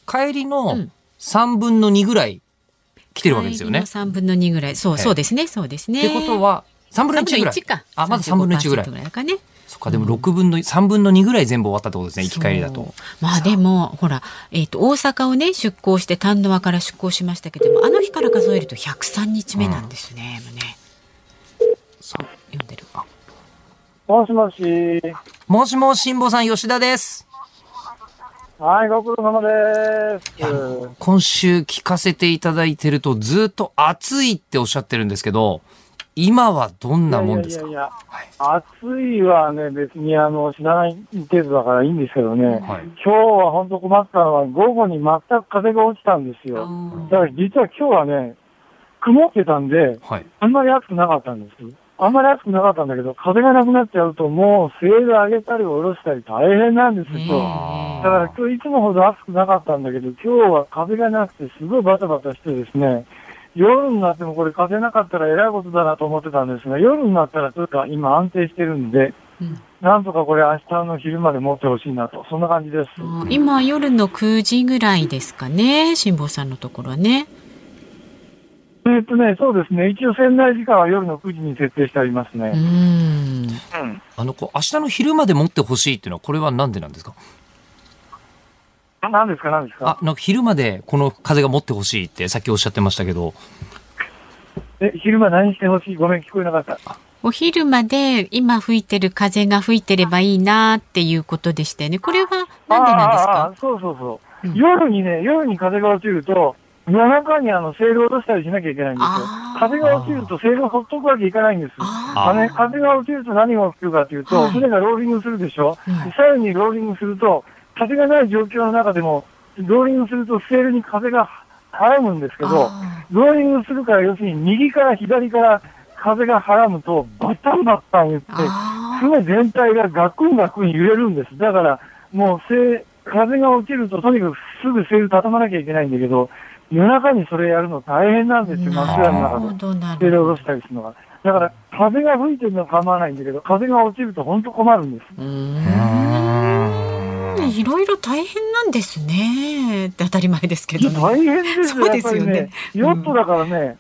帰りの3分の2ぐらい来てるわけですよね。3分の2ぐらい。そう、ええそうですね。そうですね。ってことは、3分の1ぐらい。1か。あ、まだ3分の1ぐらい35%。ぐらいかね。そっか、でも6分の、3分の2ぐらい全部終わったってことですね、行き帰りだと。まあでも、ほら、えっ、と、大阪をね、出港して、丹野から出港しましたけども、あの日から数えると103日目なんですね。もうね。そう、読んでる。あもしもし。もしもし、辛坊さん、吉田です。はい、ご苦労様です。今週聞かせていただいてると、ずっと暑いっておっしゃってるんですけど、今はどんなもんですか？いやいや暑いはね、別にあの、知らない程度だからいいんですけどね、はい。今日は本当困ったのは、午後に全く風が落ちたんですよ。だから実は今日はね、曇ってたんで、はい。あんまり暑くなかったんです。あんまり暑くなかったんだけど、風がなくなっちゃうと、もう精度上げたり下ろしたり大変なんですよ。だから今日いつもほど暑くなかったんだけど、今日は風がなくてすごいバタバタしてですね、夜になってもこれ風なかったらえらいことだなと思ってたんですが、夜になったらちょっと今安定してるんで、うんなんとかこれ明日の昼まで持ってほしいなと、そんな感じです。あ今、夜の9時ぐらいですかね。辛坊さんのところはね。えっとね、そうですね、一応仙台時間は夜の9時に設定してありますうね。ん。あの、こう明日の昼まで持ってほしいっていうのは、これはなんでなんですか？あ何ですか、何ですか？あ、なんか昼までこの風が持ってほしいってさっきおっしゃってましたけど、え、昼間何してほしい？ごめん、聞こえなかった。お昼まで今吹いてる風が吹いてればいいなっていうことでしたよね。これはなんでなんですか？ああああそうそうそう、うん。夜にね、夜に風が落ちると、夜中にあの、セールを落としたりしなきゃいけないんですよ。風が落ちるとセールをほっとくわけいかないんです。ああのね、風が落ちると何が起きるかというと、はい。船がローリングするでしょ、うんでさらにローリングすると、風がない状況の中でも、ローリングするとセールに風がはらむんですけど、あローリングするから、要するに右から左から風がはらむと、バタンバタン言って、あ船全体がガクンガクン揺れるんです。だから、もうせ風が落ちると、とにかくすぐセール畳まなきゃいけないんだけど、夜中にそれやるの大変なんですよ、真っ暗の中で。どなるほどセールを下ろしたりするのが。だから、風が吹いてるのは構わないんだけど、風が落ちると本当困るんです。うーんいろいろ大変なんですねって当たり前ですけどね。大変ですよ、そうですよねやっぱりね。ヨットだからね、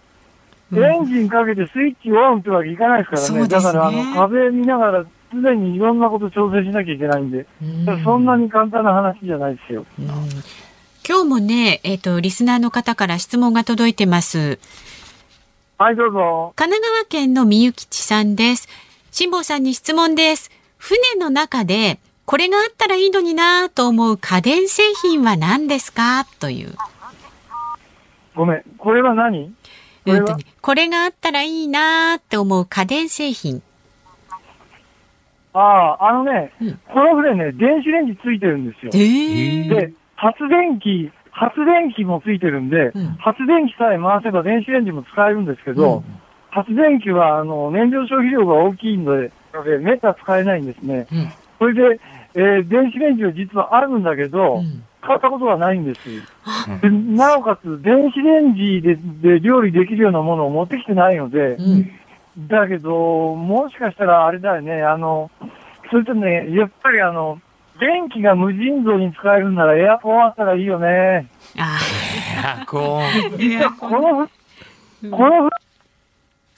うんエンジンかけてスイッチオンってわけいかないですからね。ねだから、あの、風見ながら常にいろんなこと調整しなきゃいけないんで、うんそんなに簡単な話じゃないですよ。うん今日もね、えっ、と、リスナーの方から質問が届いてます。はい、どうぞ。神奈川県のみゆきちさんです。辛坊さんに質問です。船の中で、これがあったらいいのになぁと思う家電製品は何ですか？という。ごめん。これは何？これは？これがあったらいいなぁって思う家電製品。ああ、あのね、うんこの船ね、電子レンジついてるんですよ。えーで、発電機、発電機もついてるんで、うん。発電機さえ回せば電子レンジも使えるんですけど、発電機はあの燃料消費量が大きいので、めったら使えないんですね。うん。それで、えー電子レンジは実はあるんだけど、うん。使ったことがないんです。でなおかつ、電子レンジでで料理できるようなものを持ってきてないので、うん。だけど、もしかしたらあれだよね、あの、それとね、やっぱりあの、電気が無尽蔵に使えるんならエアコンあったらいいよね。あエアコン。ーエアコンこのふ、このふ、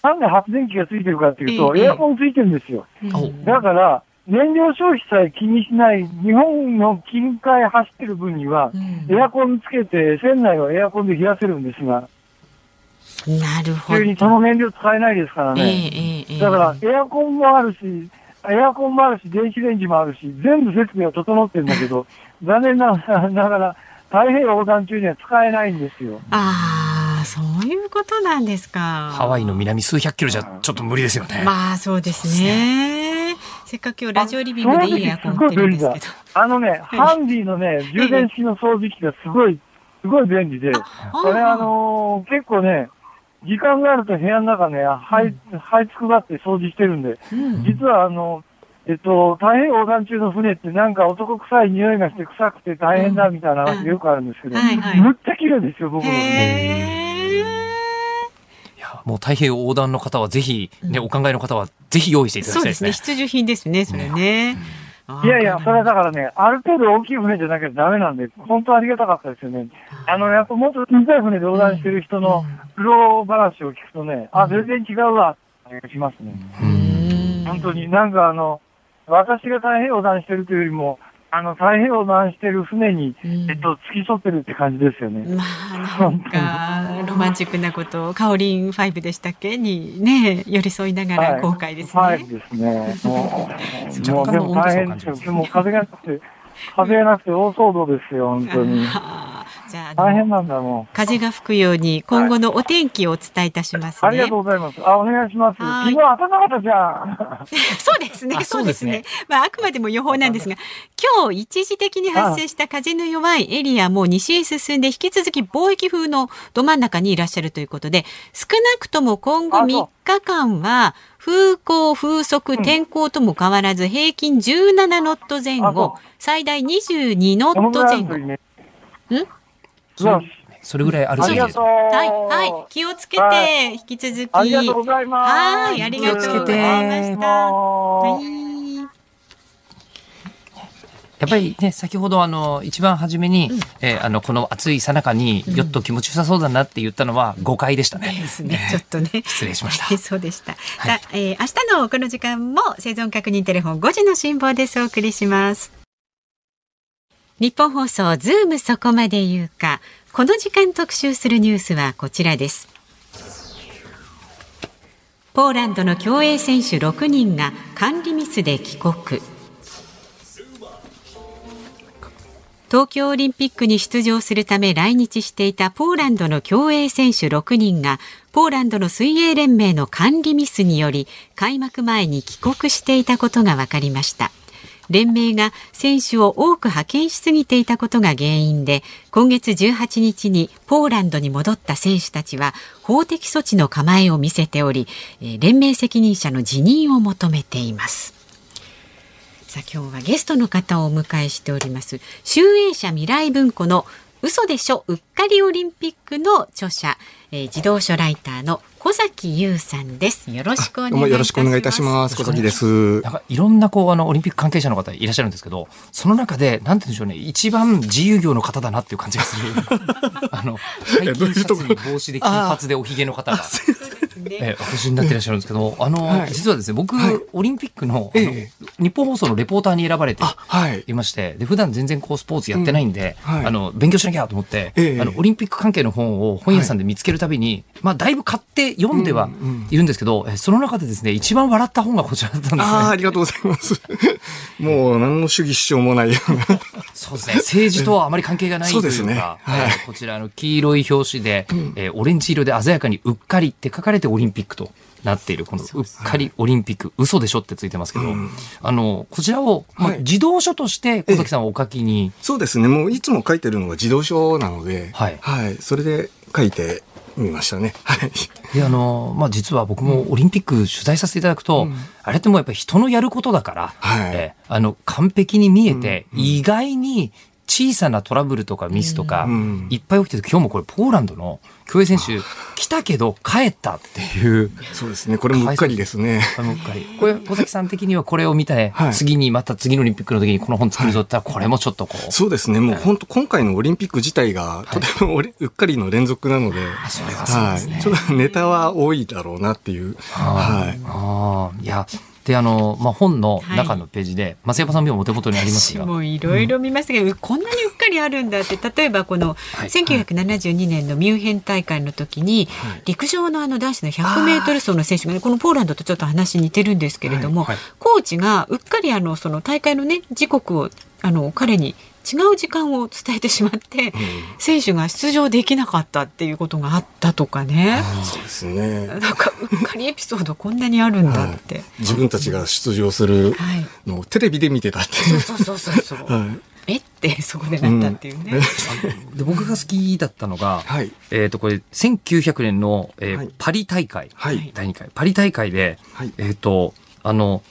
なんで発電機がついてるかっていうと、ええエアコンついてるんですよ。うんだから、燃料消費さえ気にしない、日本の近海走ってる分には、うんエアコンつけて、船内はエアコンで冷やせるんですが、なるほど。急にその燃料使えないですからええね。だから、エアコンもあるし、エアコンもあるし、電子レンジもあるし、全部設備は整ってるんだけど、残念ながら、太平洋横断中には使えないんですよ。ああ、そういうことなんですか。ハワイの南数百キロじゃちょっと無理ですよね。まあそうですね。せっかく今日ラジオリビングでいいエアコン売ってるんですけど。あのね、ハンディのね、充電式の掃除機がすごい、すごい便利で、これあのー結構ね、時間があると部屋の中ね、這い、這いつくばって掃除してるんで、うん実はあの、えっと、太平洋横断中の船ってなんか男臭い匂いがして臭くて大変だみたいな話がよくあるんですけど、はいはいむっちゃ綺麗ですよ、僕の船。へえ。いやもう太平洋横断の方はぜひ、ね、お考えの方はぜひ用意していただきそうですね。たいですね。必需品ですね。それね。あーいやいや、それはだからね、ある程度大きい船じゃなきゃダメなんで、本当ありがたかったですよね。あの、やっぱもっと小さい船で横断してる人の苦労話を聞くとね、あ、全然違うわ、ってしますね。うん。本当に。なんかあの、私が太平洋横断してるというよりも、あの、太平洋横断してる船に、うんえっと、付き添ってるって感じですよね。まあなんか ロマンチックなことをカオリン5でしたっけ？にね寄り添いながら後悔ですね。はいですね。もう、もうでも大変ですよ。も風がなくて、風がなくて大騒動ですよ、本当に。はあじゃあ大変なんだもん。風が吹くように今後のお天気をお伝えいたしますねありがと。うございます。あ、お願いします。はい昨日暖かかったじゃん。そうですね。あそうですね。まああくまでも予報なんですが、今日一時的に発生した風の弱いエリアも西へ進んで引き続き貿易風のど真ん中にいらっしゃるということで、少なくとも今後あそう3日間は風向、風速、天候とも変わらず平均17ノット前後、最大22ノット前後。ん？それぐらいあるあそうです。はい、はい、気をつけはて引き続き。ありがとうございます。はいありがとうございましたははいやっぱりね、先ほどあの、一番初めに、えーあの、この暑いさなかに、ヨット気持ちよさそうだなって言ったのは誤解でしたね。ですね。ちょっとね。失礼しましたはい そうでした。さあ、えー明日のこの時間も生存確認テレフォン5時の辛坊ですお送りします。ニッポン放送ズームそこまで言うか。この時間特集するニュースはこちらです。ポーランドの競泳選手6人が管理ミスで帰国。東京オリンピックに出場するため来日していたポーランドの競泳選手6人がポーランドの水泳連盟の管理ミスにより開幕前に帰国していたことが分かりました連盟が選手を多く派遣しすぎていたことが原因で今月18日にポーランドに戻った選手たちは法的措置の構えを見せており連盟責任者の辞任を求めています。さあ今日はゲストの方をお迎えしております。集英社未来文庫の嘘でしょうっかりオリンピックの著者、えー、自動書ライターの小崎優さんです。よろしくお願いいたします。よろしくお願いいたします。小崎です。なんかいろんなこうあのオリンピック関係者の方いらっしゃるんですけど、その中でなんて言うんでしょうね、一番自由業の方だなっていう感じがする。あの最近シャツに帽子で金髪でおひげの方が。えお越しになっていらっしゃるんですけど、あの、はい、実はですね、僕、はい、オリンピックのええ、日本放送のレポーターに選ばれてい。まして、で普段全然こうスポーツやってないんで、うんはい、あの勉強しなきゃと思って、え、あのオリンピック関係の本を本屋さんで見つけるたびに、まあだいぶ買って読んではいるんですけど、うんうん、その中でですね一番笑った本がこちらだったんですね。あありがとうございます。もう何の主義主張もないような。そうですね。政治とはあまり関係がないというか、うね。はい、こちらの黄色い表紙で、うん、えー、オレンジ色で鮮やかにうっかりって書かれてオリンピックと。なっているこのうっかりオリンピック、嘘でしょってついてますけど、うん、あのこちらを、まあ、自動書として小崎さんはお書きに、そうですね。もういつも書いてるのが自動書なので、はい。はい、それで書いてみましたね。はい。で、あの、まあ、実は僕もオリンピック取材させていただくと、うん、あれってもうやっぱり人のやることだから、はい、えあの、完璧に見えて、うん、意外に小さなトラブルとかミスとか、いっぱい起きてて、今日もこれポーランドの競泳選手来たけど帰ったっていう。そうですね。これもっかりですね。これもっかり。これ、小崎さん的にはこれを見て、はい、次にまた次のオリンピックの時にこの本作るぞったら、これもちょっとこう。そうですね。もう本当今回のオリンピック自体がとても、うっかりの連続なので、それはそうですね、はい。ちょっとネタは多いだろうなっていう。はい。ああ、いや、であの、まあ、本の中のページで、増山さんもお手元にありますが。もういろいろ見ましたけど、うん、こんなにうっかりあるんだって例えばこの1972年のミュンヘン大会の時に、はい、陸上のあの男子の 100m 走の選手が、ね、このポーランドとちょっと話似てるんですけれども、はい。はい、コーチがうっかりあのその大会のね時刻をあの彼に違う時間を伝えてしまって、うん、選手が出場できなかったっていうことがあったとかね。そうですね。なんかうっかりエピソードこんなにあるんだって。はい、自分たちが出場するのをテレビで見てたって。そうそうそうそう。はいえってそこでなったっていうね。うん、で僕が好きだったのが、はい、えっ、とこれ1900年の、えー、はい、パリ大会、はい、第2回パリ大会で、はい、えっ、ー、とあの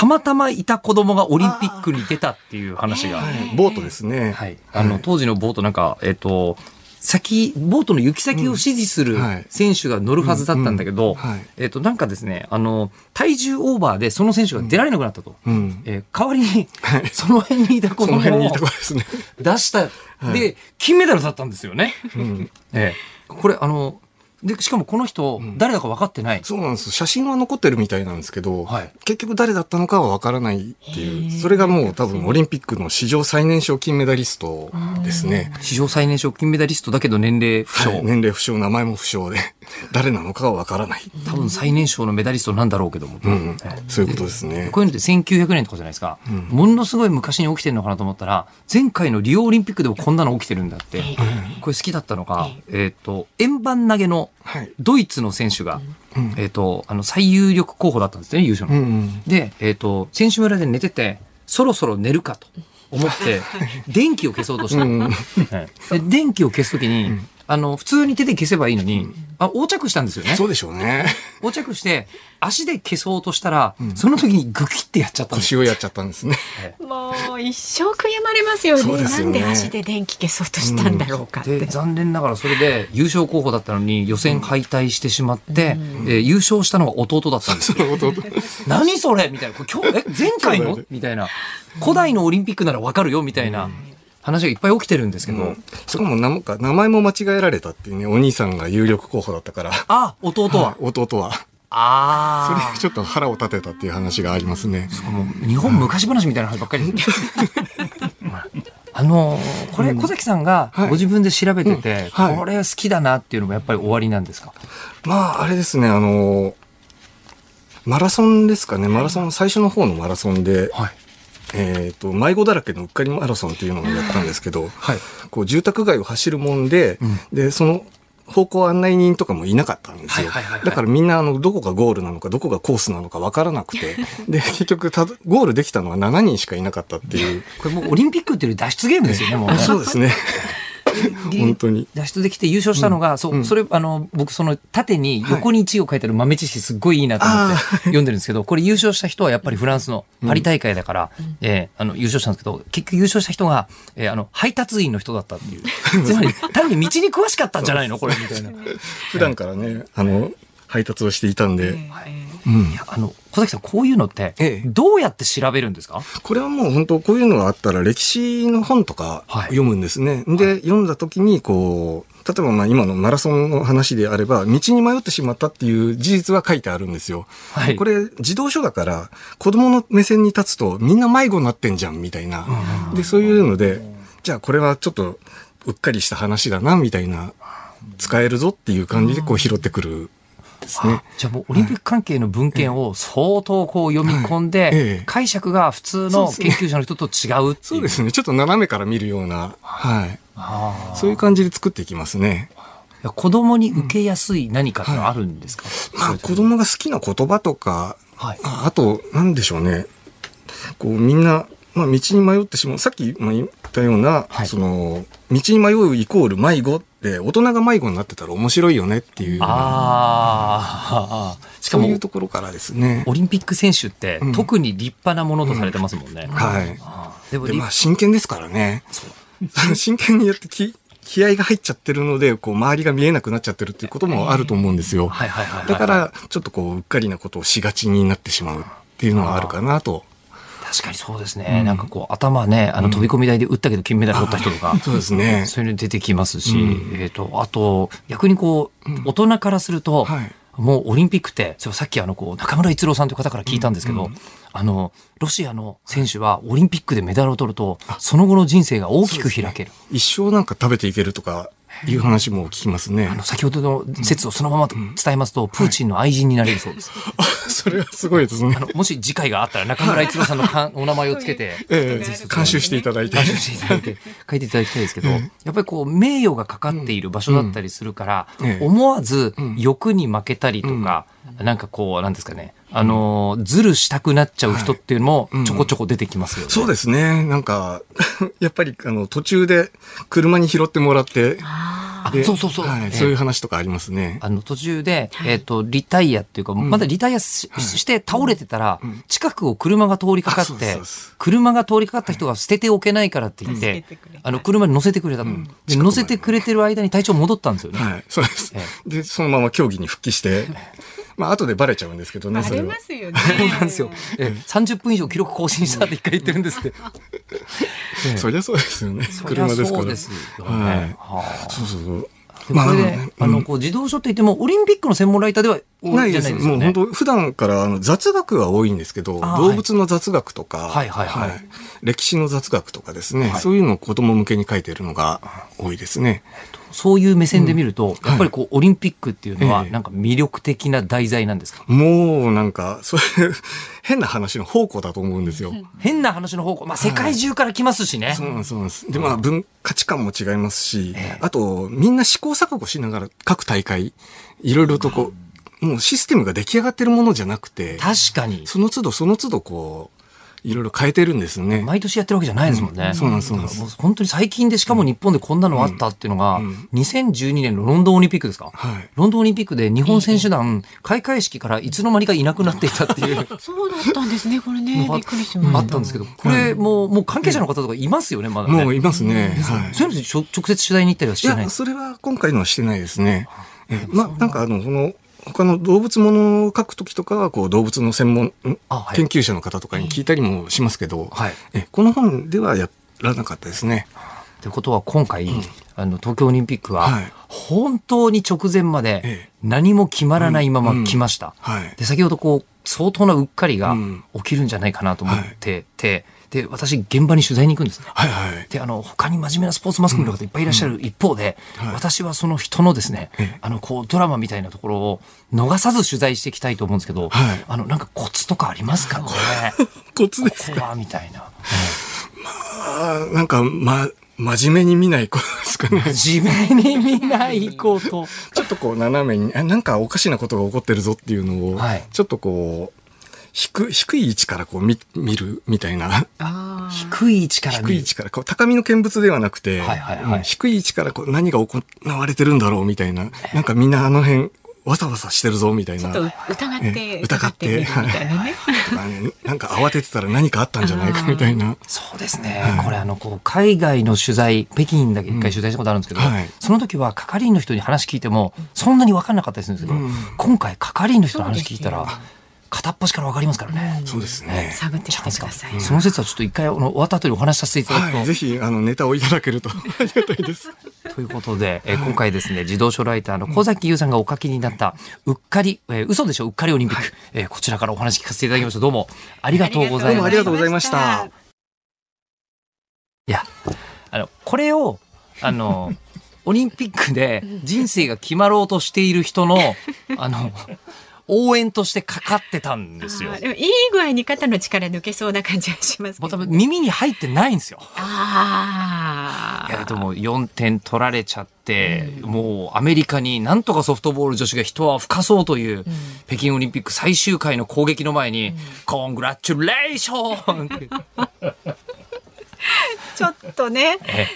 たまたまいた子供がオリンピックに出たっていう話が。ボートですね。はい。あの、当時のボートなんか、えっ、と、先、ボートの行き先を指示する選手が乗るはずだったんだけど、えっ、と、なんかですね、あの、体重オーバーでその選手が出られなくなったと。うん、えー、代わりに、その辺にいた子供を出した、で、金メダルだったんですよね。うん、えー、これ、あの、で、しかもこの人、うん、誰だか分かってない。そうなんです。写真は残ってるみたいなんですけど、はい、結局誰だったのかは分からないっていう、それがもう多分オリンピックの史上最年少金メダリストですね。史上最年少金メダリストだけど年齢不詳。はい、年齢不詳、名前も不詳で、誰なのかは分からない。多分最年少のメダリストなんだろうけども。うん、そういうことですね。こういうのって1900年とかじゃないですか。うん、ものすごい昔に起きてるのかなと思ったら、前回のリオオリンピックでもこんなの起きてるんだって。これ好きだったのが、えっ、ー、と、円盤投げのドイツの選手が、うん、えっ、ー、と、あの、最有力候補だったんですね、優勝の。うんうん、で、えっ、ー、と、選手村で寝てて、そろそろ寝るかと思って、電気を消そうとした。うん、で電気を消すときに、あの、普通に手で消せばいいのに、あ、横着したんですよね。そうでしょうね。横着して、足で消そうとしたら、うん、その時にグキってやっちゃったんです。腰をやっちゃったんですね。もう一生悔やまれますよね。よねなんで足で電気消そうとしたんだろうかって。うん、残念ながらそれで優勝候補だったのに予選敗退してしまって、うん、えー、優勝したのが弟だったんですよ。弟。何それみたいな。今日、え、前回の？みたいな。古代のオリンピックならわかるよみたいな。話がいっぱい起きてるんですけど、うん、しかもなんか名前も間違えられたっていうねお兄さんが有力候補だったから。あ弟は、はい、弟は。ああそれちょっと腹を立てたっていう話がありますね。も日本昔話みたいな話ばっかり あのこれ、小崎さんがご自分で調べてて、うん。はい、これ好きだなっていうのもやっぱり終わりなんですか？まああれですねあのマラソンですかね。マラソン最初の方のマラソンで、はいえっ、と、迷子だらけのうっかりマラソンっていうのをやったんですけど、こう、住宅街を走るもんで、で、その、方向案内人とかもいなかったんですよ。だからみんな、あの、どこがゴールなのか、どこがコースなのかわからなくて、で、結局たど、ゴールできたのは7人しかいなかったっていう。これもうオリンピックっていう脱出ゲームですよね、もうね。そうですね。本当に。脱出できて優勝したのが、そう、それ、あの、僕、その、縦に横に1を書いてある豆知識すっごいいいなと思って読んでるんですけど、これ優勝した人はやっぱりフランスのパリ大会だから、えーあの、優勝したんですけど、結局優勝した人が、えーあの、配達員の人だったってい う。つまり、単に道に詳しかったんじゃないの？これ、みたいな。普段からね、あの、配達をしていたんで、いやあの、小崎さん、こういうのってええ、どうやって調べるんですか？これはもう本当こういうのがあったら歴史の本とかはい。読むんですね。で、読んだ時にこう、例えばまあ今のマラソンの話であれば、道に迷ってしまったっていう事実は書いてあるんですよ。はい。これ、児童書だから、子供の目線に立つとみんな迷子になってんじゃん、みたいな。で、そういうので、じゃあこれはちょっとうっかりした話だな、みたいな、使えるぞっていう感じでこう拾ってくるですね。じゃあもうオリンピック関係の文献を相当こう読み込んでえ、解釈が普通の研究者の人と違うう。そうですね。ちょっと斜めから見るような、はい。そういう感じで作っていきますね。子供に受けやすい何かってあるんですか、まあ子供が好きな言葉とか、はいああと、なんでしょうね。こうみんな、まあ道に迷ってしまう。さっきも言ったような、はいその、道に迷うイコール迷子って、大人が迷子になってたら面白いよねっていうああ。しかもそういう、ところからですね。オリンピック選手ってうん特に立派なものとされてますもんね。はい。で、でも立まあ真剣ですからね。真剣にやってき、気合が入っちゃってるので、こう、周りが見えなくなっちゃってるっていうこともあると思うんですよ。はいはいはいはいだから、ちょっとこう、うっかりなことをしがちになってしまうっていうのはあるかなと。確かにそうですね。なんかこう、頭ね、あの飛び込み台で打ったけど金メダル取った人とか。そうですね。そういうの出てきますし、えっ、と、あと、逆にこう、大人からすると、はいもうオリンピックって、そうさっきあの、こう、中村逸郎さんという方から聞いたんですけど、あの、ロシアの選手はオリンピックでメダルを取ると、その後の人生が大きく開ける。一生なんか食べていけるとかいう話も聞きますねあ。の、先ほどの説をそのまま伝えますと、プーチンの愛人になれるそうです。それはすごいですねあ。の、もし次回があったら中村逸郎さんのかん お名前をつけて、ええ、監修していただいて。監修していただいて、書いていただきたいですけど、やっぱりこう、名誉がかかっている場所だったりするから、うんええ思わず欲に負けたりとか、なんかこう、なんですかね、あのー、ずるしたくなっちゃう人っていうのもちょこちょこ出てきますよね。そうですね。なんか、やっぱり、あの、途中で車に拾ってもらって、でそうそうそう。はいええそういう話とかありますね。あの途中で、えっ、と、リタイアっていうか、まだリタイアし,、して倒れてたら、近くを車が通りかかって車が通りかかった人が捨てておけないからって言って、あの、車に乗せてくれた乗せてくれてる間に体調戻ったんですよね。はい、そうです。え。で、そのまま競技に復帰して、まあ、後でバレちゃうんですけどね、それは。すよね。そうなんですよ。え30分以上記録更新したって一回言ってるんですって。そりゃそうですよね。車ですから。そうですよね。はいはあそうそうそう。でこれで、ねあの、こう、自動書って言っても、オリンピックの専門ライターでは、ないです。ね。もう本当普段からあの雑学は多いんですけど、動物の雑学とか、はいはいはい歴史の雑学とかですね、そういうのを子供向けに書いてるのが多いですね。そういう目線で見ると、やっぱりこう、オリンピックっていうのは、ええなんか魅力的な題材なんですか？もうなんか、そういう変な話の宝庫だと思うんですよ。変な話の方向、まあ、世界中から来ますしね。そうなんです、そうなんです。で、まあ、文、価値観も違いますし、あと、みんな試行錯誤しながら各大会、いろいろとこう、もうシステムが出来上がってるものじゃなくて、確かに。その都度その都度こう、いろいろ変えてるんですよね。毎年やってるわけじゃないですもんね。うんそうなんですそうなんですも本当に最近でしかも日本でこんなのあったっていうのが、うん2012年のロンドンオリンピックですか、はいロンドンオリンピックで日本選手団、開会式からいつの間にかいなくなっていたっていう そうだったんですね、これね。びっくりしました。あったんですけど、これもう、もう関係者の方とかいますよね、まだね。もういますね。はい。そういうのに直接取材に行ったりはしいや、てない？んですそれは今回のはしてないですね。えまあ、なんかあの、この、他の動物ものを書くときとかは、こう、動物の専門、はい。研究者の方とかに聞いたりもしますけど、はい。えこの本ではやらなかったですね。ということは今回、あの東京オリンピックははい。本当に直前までええ。何も決まらないまま来ました。はい。で先ほどこう相当なうっかりがうん。起きるんじゃないかなと思ってて、で、私、現場に取材に行くんですね。はいはい。で、あの、他に真面目なスポーツマスコミの方いっぱいいらっしゃる一方で、はい私はその人のですねええ、あの、こう、ドラマみたいなところを逃さず取材していきたいと思うんですけど、はいあの、なんかコツとかありますか？これ。コツですここは、みたいな。あーなんか、ま、真面目に見ない子ですかね。真面目に見ないこと。ちょっとこう斜めに、あなんかおかしなことが起こってるぞっていうのを、はいちょっとこう、低低い位置からこう見見るみたいな、低い位置から見る。低い位置から、こう高みの見物ではなくて、はいはいはい。うん低い位置からこう何が行われてるんだろうみたいな、なんかみんなあの辺、わさわさしてるぞみたいな。ちょっと疑ってえ疑ってみたいなね。なんか慌ててたら何かあったんじゃないかみたいな。そうですね。これあの、こう、海外の取材、北京だけ一回取材したことあるんですけど、うん。はい。その時は係員の人に話聞いても、そんなに分かんなかったりするんですけど、うん。今回係員の人の話聞いたら片っ端から分かりますからね。そうですね。探ってきてください。その説はちょっと一回あの終わった後にお話しさせていただくと、はい、ぜひ、あの、ネタをいただけるとありがたいです。ということで、えー今回ですね、児童書ライターの小崎優さんがお書きになった、うっかり、えー嘘でしょ、うっかりオリンピック、えーこちらからお話聞かせていただきました。どうもありがとうございますどうもあり。がとうございました。いや、あの、これを、あの、オリンピックで人生が決まろうとしている人の、あの、応援としてかかってたんですよ。でもいい具合に肩の力抜けそうな感じがしますけど。もう多分耳に入ってないんですよ。ああ。いや、でも4点取られちゃって、もうアメリカになんとかソフトボール女子が人は吹かそうという、北京オリンピック最終回の攻撃の前に、コングラチュレーションちょっとね、え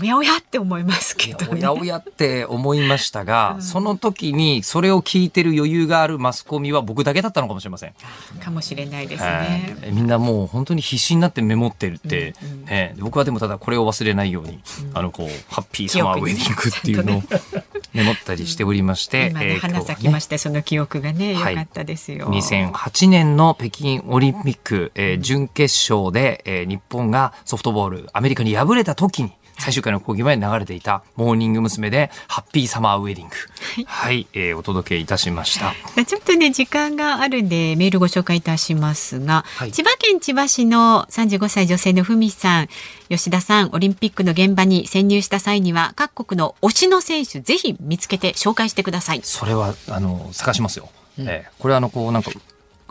おやおやって思いますけどね。おやおやって思いましたが、その時にそれを聞いてる余裕があるマスコミは僕だけだったのかもしれません。かもしれないですはね。い。みんなもう本当に必死になってメモってるって、ね僕はでもただこれを忘れないように、あのこうハッピーサマーウェディングっていうのを メモったりしておりまして、今ね、ー花咲きまして、その記憶がね、良はいかったですよ。2008年の北京オリンピック、えー準決勝で、えー日本がソフトボールアメリカに敗れた時に最終回の講義前に流れていたモーニング娘。でハッピーサマーウェディングはい、えーお届けいたしました。ちょっとね時間があるんでメールご紹介いたしますが、はい。千葉県千葉市の35歳女性のふみさん吉田さんオリンピックの現場に潜入した際には各国の推しの選手ぜひ見つけて紹介してください。それはあの探しますよ、えーこれはあのこうなんか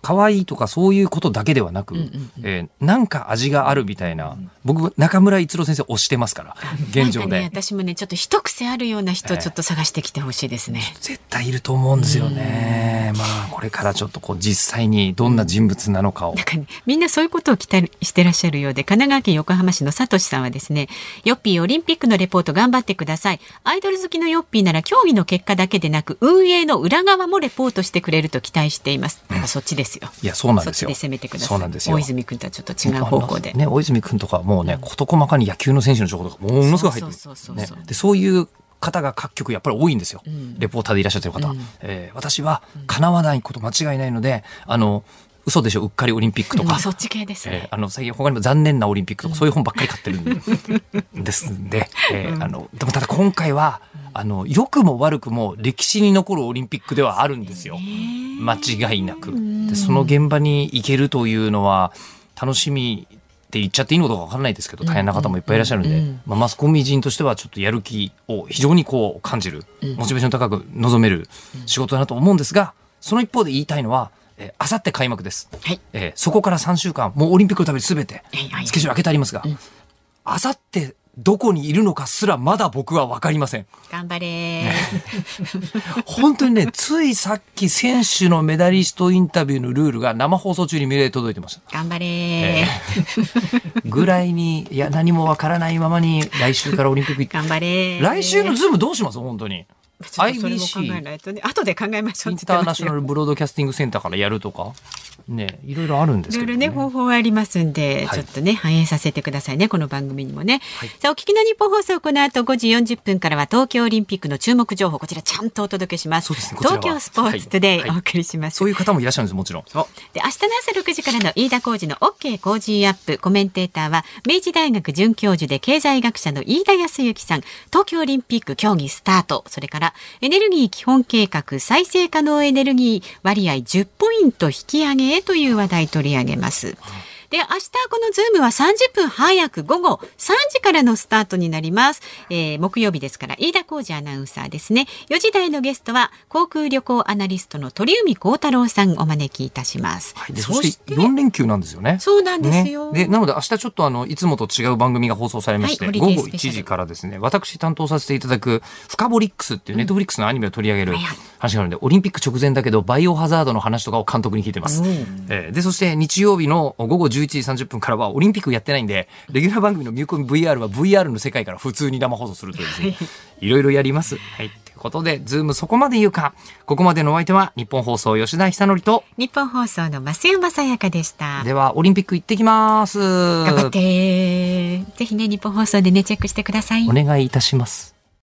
可愛いとかそういうことだけではなく、えーなんか味があるみたいな、僕中村逸郎先生推してますから現状で、ね私もねちょっと一癖あるような人ちょっと探してきてほしいですね、絶対いると思うんですよね、まあこれからちょっとこう実際にどんな人物なのかを、なんかね、みんなそういうことを期待してらっしゃるようで、神奈川県横浜市のさとしさんはですね、ヨッピーオリンピックのレポート頑張ってください。アイドル好きのヨッピーなら競技の結果だけでなく、運営の裏側もレポートしてくれると期待しています。そっちですよ。いやそうなんですよ攻めてください。そうなんですよ大泉君とはちょっと違う方向で。ね、大泉君とかもうね、事細かに野球の選手の情報とかものすごい入ってるそうそうそうねそうでそういう方が各局やっぱり多いんですよ、レポーターでいらっしゃってる方、えー私は叶わないこと間違いないのであの嘘でしょうっかりオリンピックとか、うんそっち系ですね。えーあの最近他にも残念なオリンピックとかそういう本ばっかり買ってるんですんで、えーあのでもただ今回はあの良くも悪くも歴史に残るオリンピックではあるんですよ。間違いなく。でその現場に行けるというのは楽しみって言っちゃっていいのか分からないですけど大変な方もいっぱいいらっしゃるんで、まあ、マスコミ人としてはちょっとやる気を非常にこう感じるモチベーション高く望める仕事だなと思うんですがその一方で言いたいのはえーあさって開幕です、はい。えーそこから3週間もうオリンピックのために全てスケジュール開けてありますがあさってどこにいるのかすらまだ僕は分かりません。頑張れー。本当にね、ついさっき選手のメダリストインタビューのルールが生放送中にメールで届いてました。頑張れー。ぐらいに、いや、何もわからないままに来週からオリンピック行頑張れー。来週のズームどうします？本当に。IBC ね。後で考えましょうインターナショナルブロードキャスティングセンターからやるとか、ね、いろいろあるんですけど、いろいろね方法はありますんで、はい。ちょっとね反映させてくださいねこの番組にもね、さあお聞きの日本放送この後5時40分からは東京オリンピックの注目情報こちらちゃんとお届けします。そうですね東京スポーツトゥデイはい。はいお送りします、そういう方もいらっしゃるんです、もちろん。で明日の朝6時からの飯田浩二の OK 工事アップコメンテーターは明治大学准教授で経済学者の飯田康之さん東京オリンピック競技スタートそれからエネルギー基本計画再生可能エネルギー割合10ポイント引き上げへという話題取り上げます。で、明日このズームは30分早く午後3時からのスタートになります。えー、木曜日ですから、飯田浩司アナウンサーですね。4時台のゲストは、航空旅行アナリストの鳥海高太郎さんお招きいたします。はい、そして4連休なんですよね。そうなんですよ。ね、で、なので明日ちょっとあの、いつもと違う番組が放送されまして、はい、午後1時からですね、私担当させていただく、フカボリックスっていうネットフリックスのアニメを取り上げる話があるので、オリンピック直前だけど、バイオハザードの話とかを監督に聞いてます。えー、で、そして日曜日の午後11時30分からは、オリンピックやってないんで、レギュラー番組のミューコミ VR は VR の世界から普通に生放送するというですね、いろいろやります。はい。ということで、ズームそこまで言うか。ここまでのお相手は、ニッポン放送吉田尚記と、ニッポン放送の増山さやかでした。では、オリンピック行ってきます。頑張って。ぜひね、ニッポン放送でね、チェックしてください。お願いいたします。